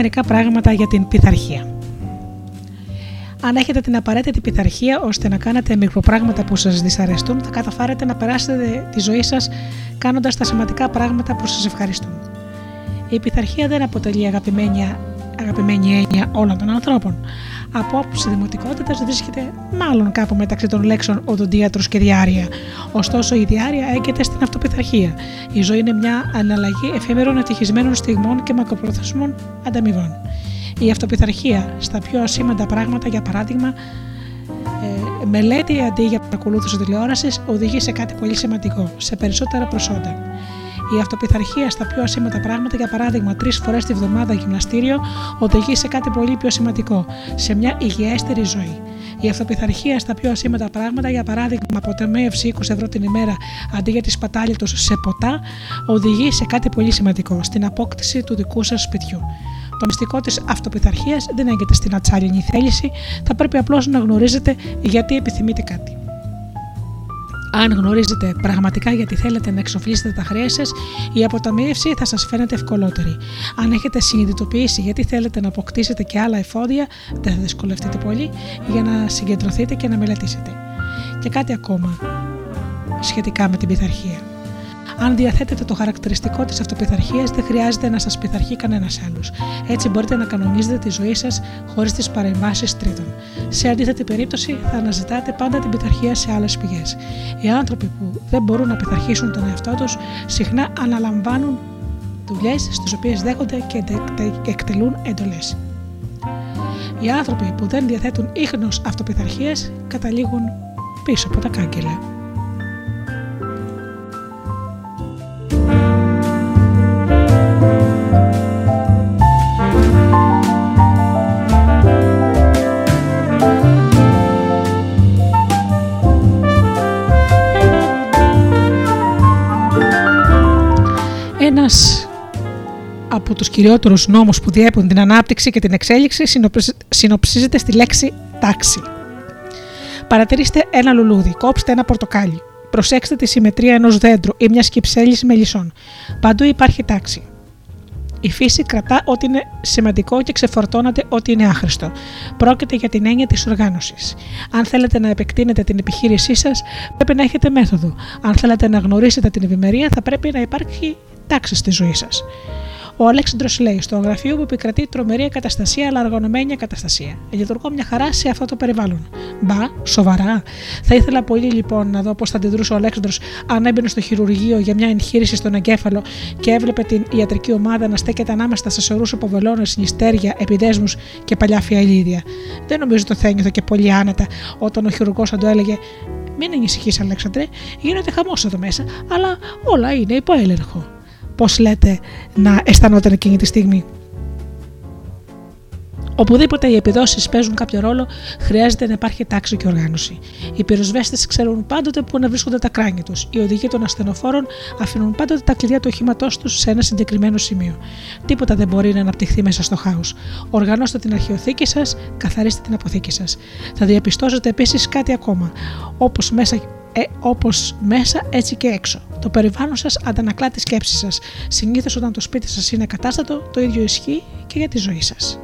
Μερικά πράγματα για την πειθαρχία. Αν έχετε την απαραίτητη πειθαρχία ώστε να κάνετε μικροπράγματα που σας δυσαρεστούν, θα καταφέρετε να περάσετε τη ζωή σας κάνοντας τα σημαντικά πράγματα που σας ευχαριστούν. Η πειθαρχία δεν αποτελεί αγαπημένη, αγαπημένη έννοια όλων των ανθρώπων. Από άποψη δημοτικότητας βρίσκεται μάλλον κάπου μεταξύ των λέξεων οδοντίατρος και διάρκεια. Ωστόσο, η διάρκεια έγκυται στην αυτοπιθαρχία. Η ζωή είναι μια αναλλαγή εφήμερων ευτυχισμένων στιγμών και μακροπρόθεσμων ανταμοιβών. Η αυτοπιθαρχία στα πιο ασήμαντα πράγματα, για παράδειγμα, ε, μελέτη αντί για παρακολούθηση τηλεόρασης, οδηγεί σε κάτι πολύ σημαντικό, σε περισσότερα προσόντα. Η αυτοπιθαρχία στα πιο ασήμαντα πράγματα, για παράδειγμα, τρεις φορές τη βδομάδα γυμναστήριο, οδηγεί σε κάτι πολύ πιο σημαντικό, σε μια υγιέστερη ζωή. Η αυτοπιθαρχία στα πιο ασήμαντα πράγματα, για παράδειγμα, αποτεμίευση 20 ευρώ την ημέρα αντί για τη σπατάλη του σε ποτά, οδηγεί σε κάτι πολύ σημαντικό, στην απόκτηση του δικού σας σπιτιού. Το μυστικό της αυτοπιθαρχίας δεν έγκυται στην ατσάλινη θέληση, θα πρέπει απλώς να γνωρίζετε γιατί επιθυμείτε κάτι. Αν γνωρίζετε πραγματικά γιατί θέλετε να εξοφλήσετε τα χρέη σας, η αποταμίευση θα σας φαίνεται ευκολότερη. Αν έχετε συνειδητοποιήσει γιατί θέλετε να αποκτήσετε και άλλα εφόδια, δεν θα δυσκολευτείτε πολύ για να συγκεντρωθείτε και να μελετήσετε. Και κάτι ακόμα σχετικά με την πειθαρχία. Αν διαθέτετε το χαρακτηριστικό της αυτοπιθαρχίας, δεν χρειάζεται να σας πειθαρχεί κανένας άλλος. Έτσι μπορείτε να κανονίζετε τη ζωή σας χωρίς τις παρεμβάσεις τρίτων. Σε αντίθετη περίπτωση, θα αναζητάτε πάντα την πειθαρχία σε άλλες πηγές. Οι άνθρωποι που δεν μπορούν να πειθαρχήσουν τον εαυτό τους συχνά αναλαμβάνουν δουλειές στις οποίες δέχονται και εκτελούν εντολές. Οι άνθρωποι που δεν διαθέτουν ίχνος αυτοπιθαρχίας καταλήγουν πίσω από τα κάγκελα. Από τους κυριότερους νόμους που διέπουν την ανάπτυξη και την εξέλιξη συνοψι- συνοψίζεται στη λέξη τάξη. Παρατηρήστε ένα λουλούδι, κόψτε ένα πορτοκάλι. Προσέξτε τη συμμετρία ενός δέντρου ή μιας κυψέλης μελισσών. Παντού υπάρχει τάξη. Η φύση κρατά ό,τι είναι σημαντικό και ξεφορτώνεται ό,τι είναι άχρηστο. Πρόκειται για την έννοια της οργάνωσης. Αν θέλετε να επεκτείνετε την επιχείρησή σας, πρέπει να έχετε μέθοδο. Αν θέλετε να γνωρίσετε την ευημερία, θα πρέπει να υπάρχει τάξη στη ζωή σας. Ο Αλέξανδρος λέει: Στο γραφείο μου επικρατεί τρομερή καταστασία, αλλά αργανωμένη καταστασία. Λειτουργώ μια χαρά σε αυτό το περιβάλλον. Μπα, σοβαρά. Θα ήθελα πολύ λοιπόν να δω πώς θα αντιδρούσε ο Αλέξανδρος αν έμπαινε στο χειρουργείο για μια εγχείρηση στον εγκέφαλο και έβλεπε την ιατρική ομάδα να στέκεται ανάμεσα σε σωρούς αποβελώνε, νηστέρια, επιδέσμους και παλιά φιαλίδια. Δεν νομίζω το θα ένιωθε και πολύ άνετα όταν ο χειρουργός θα του έλεγε: Μην ανησυχείς, Αλέξανδρε, γίνεται χαμός εδώ μέσα, αλλά όλα είναι υπό έλεγχο. Πώς λέτε να αισθανόταν εκείνη τη στιγμή. Οπουδήποτε οι επιδόσεις παίζουν κάποιο ρόλο, χρειάζεται να υπάρχει τάξη και οργάνωση. Οι πυροσβέστες ξέρουν πάντοτε πού να βρίσκονται τα κράνια τους. Οι οδηγοί των ασθενοφόρων αφήνουν πάντοτε τα κλειδιά του οχήματός τους σε ένα συγκεκριμένο σημείο. Τίποτα δεν μπορεί να αναπτυχθεί μέσα στο χάος. Οργανώστε την αρχαιοθήκη σας, καθαρίστε την αποθήκη σας. Θα διαπιστώσετε επίσης κάτι ακόμα. Όπως μέσα ε, όπως μέσα έτσι και έξω. Το περιβάλλον σας αντανακλά τη σκέψη σας. Συνήθως όταν το σπίτι σας είναι κατάστατο, το ίδιο ισχύει και για τη ζωή σας.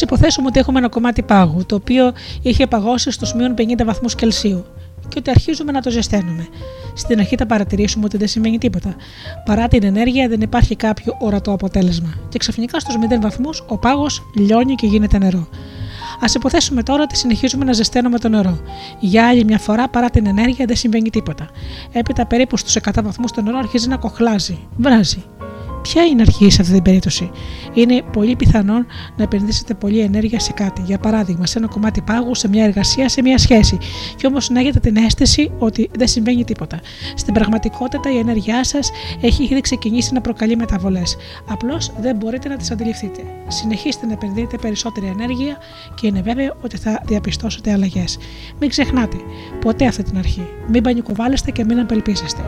Υποθέσουμε ότι έχουμε ένα κομμάτι πάγου, το οποίο είχε παγώσει στους μείον 50 βαθμούς Κελσίου και ότι αρχίζουμε να το ζεσταίνουμε. Στην αρχή θα παρατηρήσουμε ότι δεν σημαίνει τίποτα. Παρά την ενέργεια, δεν υπάρχει κάποιο ορατό αποτέλεσμα. Και ξαφνικά στους 0 βαθμούς ο πάγος λιώνει και γίνεται νερό. Α υποθέσουμε τώρα ότι συνεχίζουμε να ζεσταίνουμε το νερό. Για άλλη μια φορά, παρά την ενέργεια, δεν συμβαίνει τίποτα. Έπειτα, περίπου στους 100 βαθμούς το νερό αρχίζει να κοχλάζει, βράζει. Ποια είναι η αρχή σε αυτή την περίπτωση; Είναι πολύ πιθανόν να επενδύσετε πολλή ενέργεια σε κάτι. Για παράδειγμα, σε ένα κομμάτι πάγου, σε μια εργασία, σε μια σχέση. Και όμως να έχετε την αίσθηση ότι δεν συμβαίνει τίποτα. Στην πραγματικότητα, η ενέργειά σας έχει ήδη ξεκινήσει να προκαλεί μεταβολές. Απλώς δεν μπορείτε να τις αντιληφθείτε. Συνεχίστε να επενδύετε περισσότερη ενέργεια και είναι βέβαιο ότι θα διαπιστώσετε αλλαγές. Μην ξεχνάτε ποτέ αυτή την αρχή. Μην πανικοβάλλεστε και μην απελπίσεστε.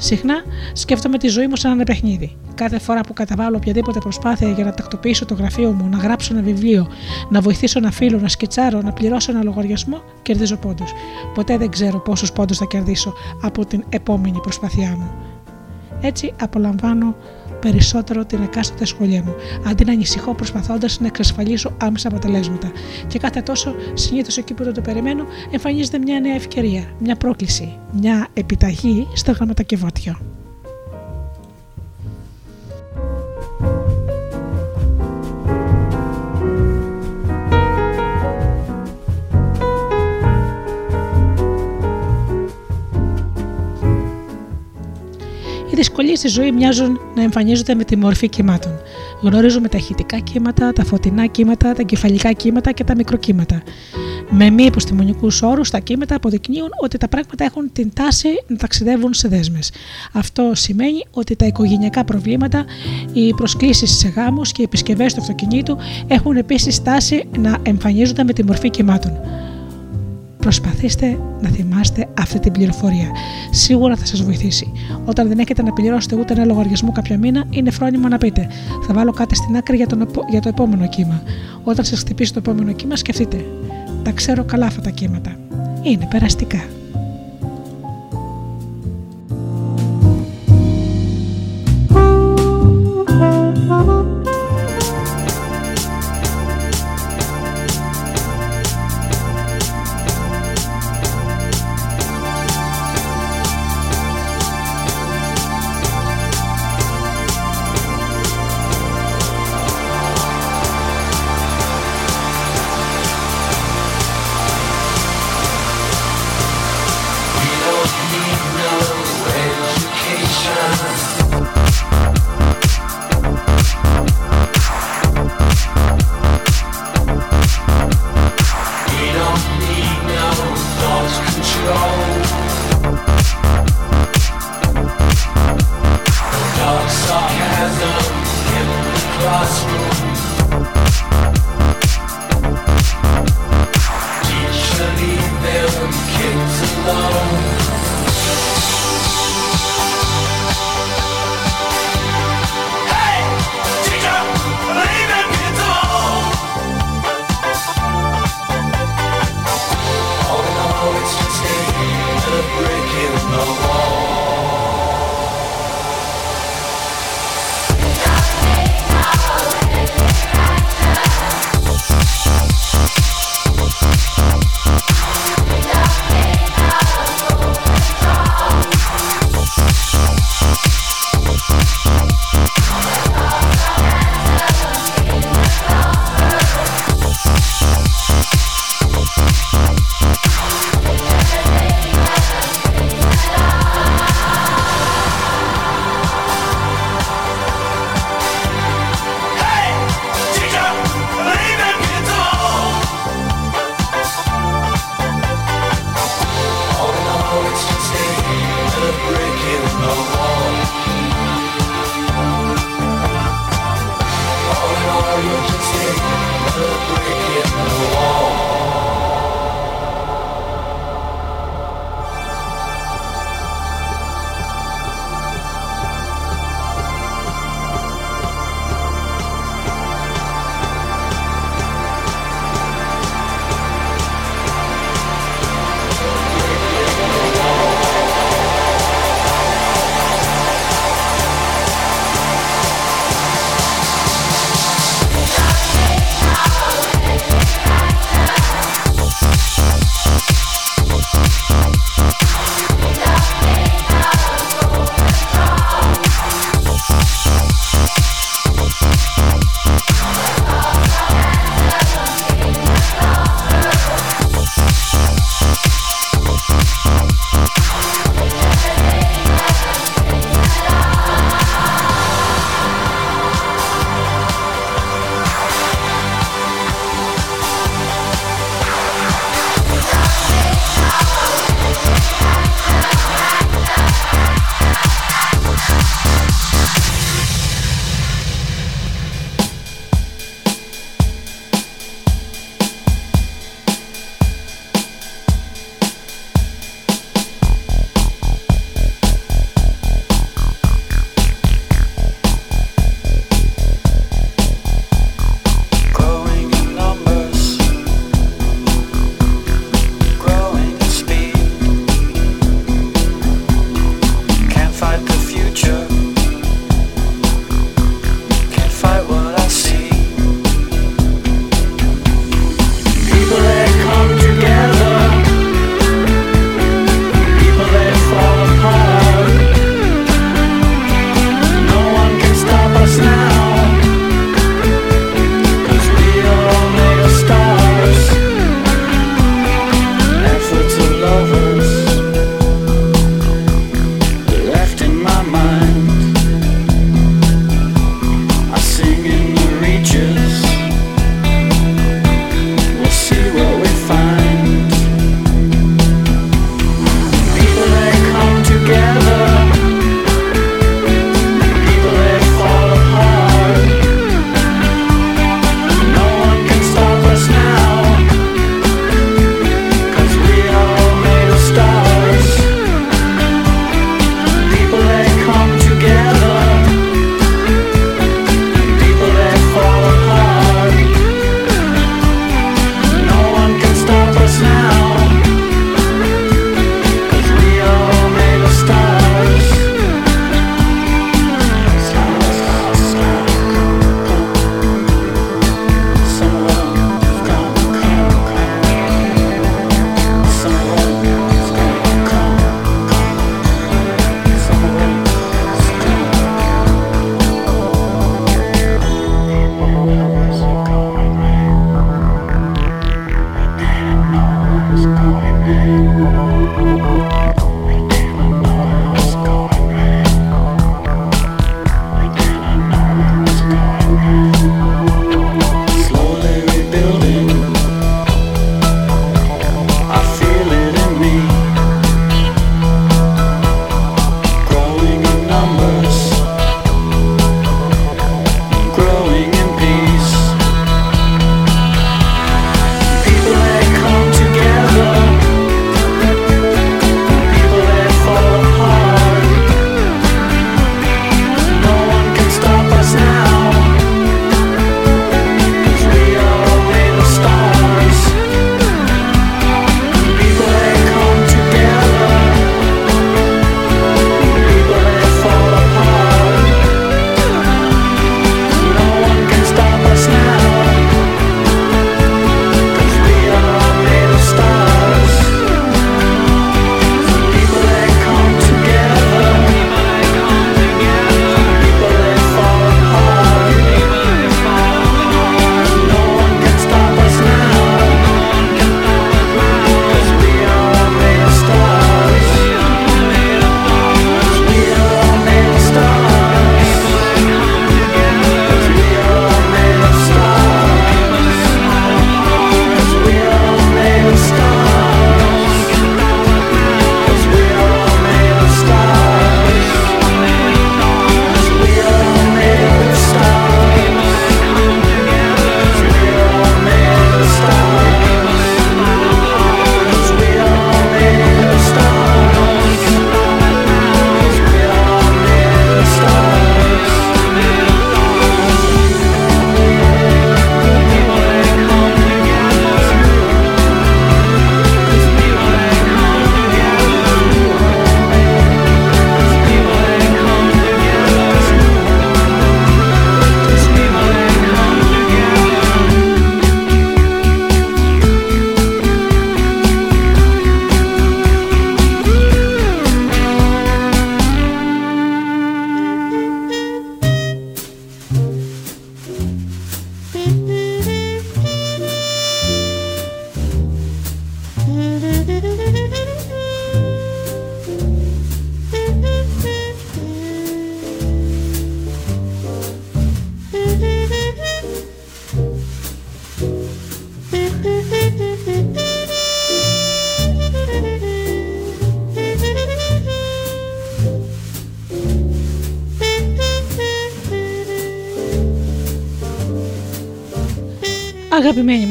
Συχνά σκέφτομαι τη ζωή μου σαν ένα παιχνίδι. Κάθε φορά που καταβάλω οποιαδήποτε προσπάθεια για να τακτοποιήσω το γραφείο μου, να γράψω ένα βιβλίο, να βοηθήσω ένα φίλο, να σκετσάρω, να πληρώσω ένα λογαριασμό, κερδίζω πόντους. Ποτέ δεν ξέρω πόσους πόντους θα κερδίσω από την επόμενη προσπάθειά μου. Έτσι απολαμβάνω περισσότερο την εκάστοτε σχολεία μου, αντί να ανησυχώ προσπαθώντας να εξασφαλίσω άμεσα αποτελέσματα. Και κάθε τόσο, συνήθως εκεί που δεν το περιμένω, εμφανίζεται μια νέα ευκαιρία, μια πρόκληση, μια επιταγή στο γραμματοκιβώτιο. Δυσκολίες στη ζωή μοιάζουν να εμφανίζονται με τη μορφή κύματων. Γνωρίζουμε τα ηχητικά κύματα, τα φωτεινά κύματα, τα κεφαλικά κύματα και τα μικροκύματα. Με μη επιστημονικούς όρους, τα κύματα αποδεικνύουν ότι τα πράγματα έχουν την τάση να ταξιδεύουν σε δέσμες. Αυτό σημαίνει ότι τα οικογενειακά προβλήματα, οι προσκλήσεις σε γάμους και οι επισκευές του αυτοκινήτου έχουν επίσης τάση να εμφανίζονται με τη μορφή κυμάτων. Προσπαθήστε να θυμάστε αυτή την πληροφορία. Σίγουρα θα σας βοηθήσει. Όταν δεν έχετε να πληρώσετε ούτε ένα λογαριασμό κάποιο μήνα, είναι φρόνιμο να πείτε: Θα βάλω κάτι στην άκρη για, τον, επο- για το επόμενο κύμα. Όταν σας χτυπήσει το επόμενο κύμα, σκεφτείτε: Τα ξέρω καλά αυτά τα κύματα. Είναι περαστικά. Breaking the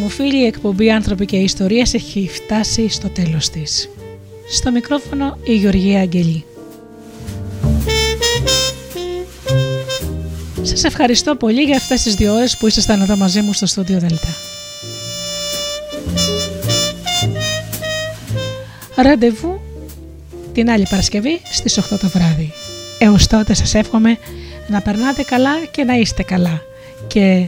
μου φίλοι, η εκπομπή «Άνθρωποι και Ιστορίες» έχει φτάσει στο τέλος της. Στο μικρόφωνο η Γεωργία Αγγελή. Σας ευχαριστώ πολύ για αυτές τις δύο ώρες που ήσασταν εδώ μαζί μου στο στούντιο Δελτά. Ραντεβού την άλλη Παρασκευή στις 8 το βράδυ. Έως τότε σας εύχομαι να περνάτε καλά και να είστε καλά και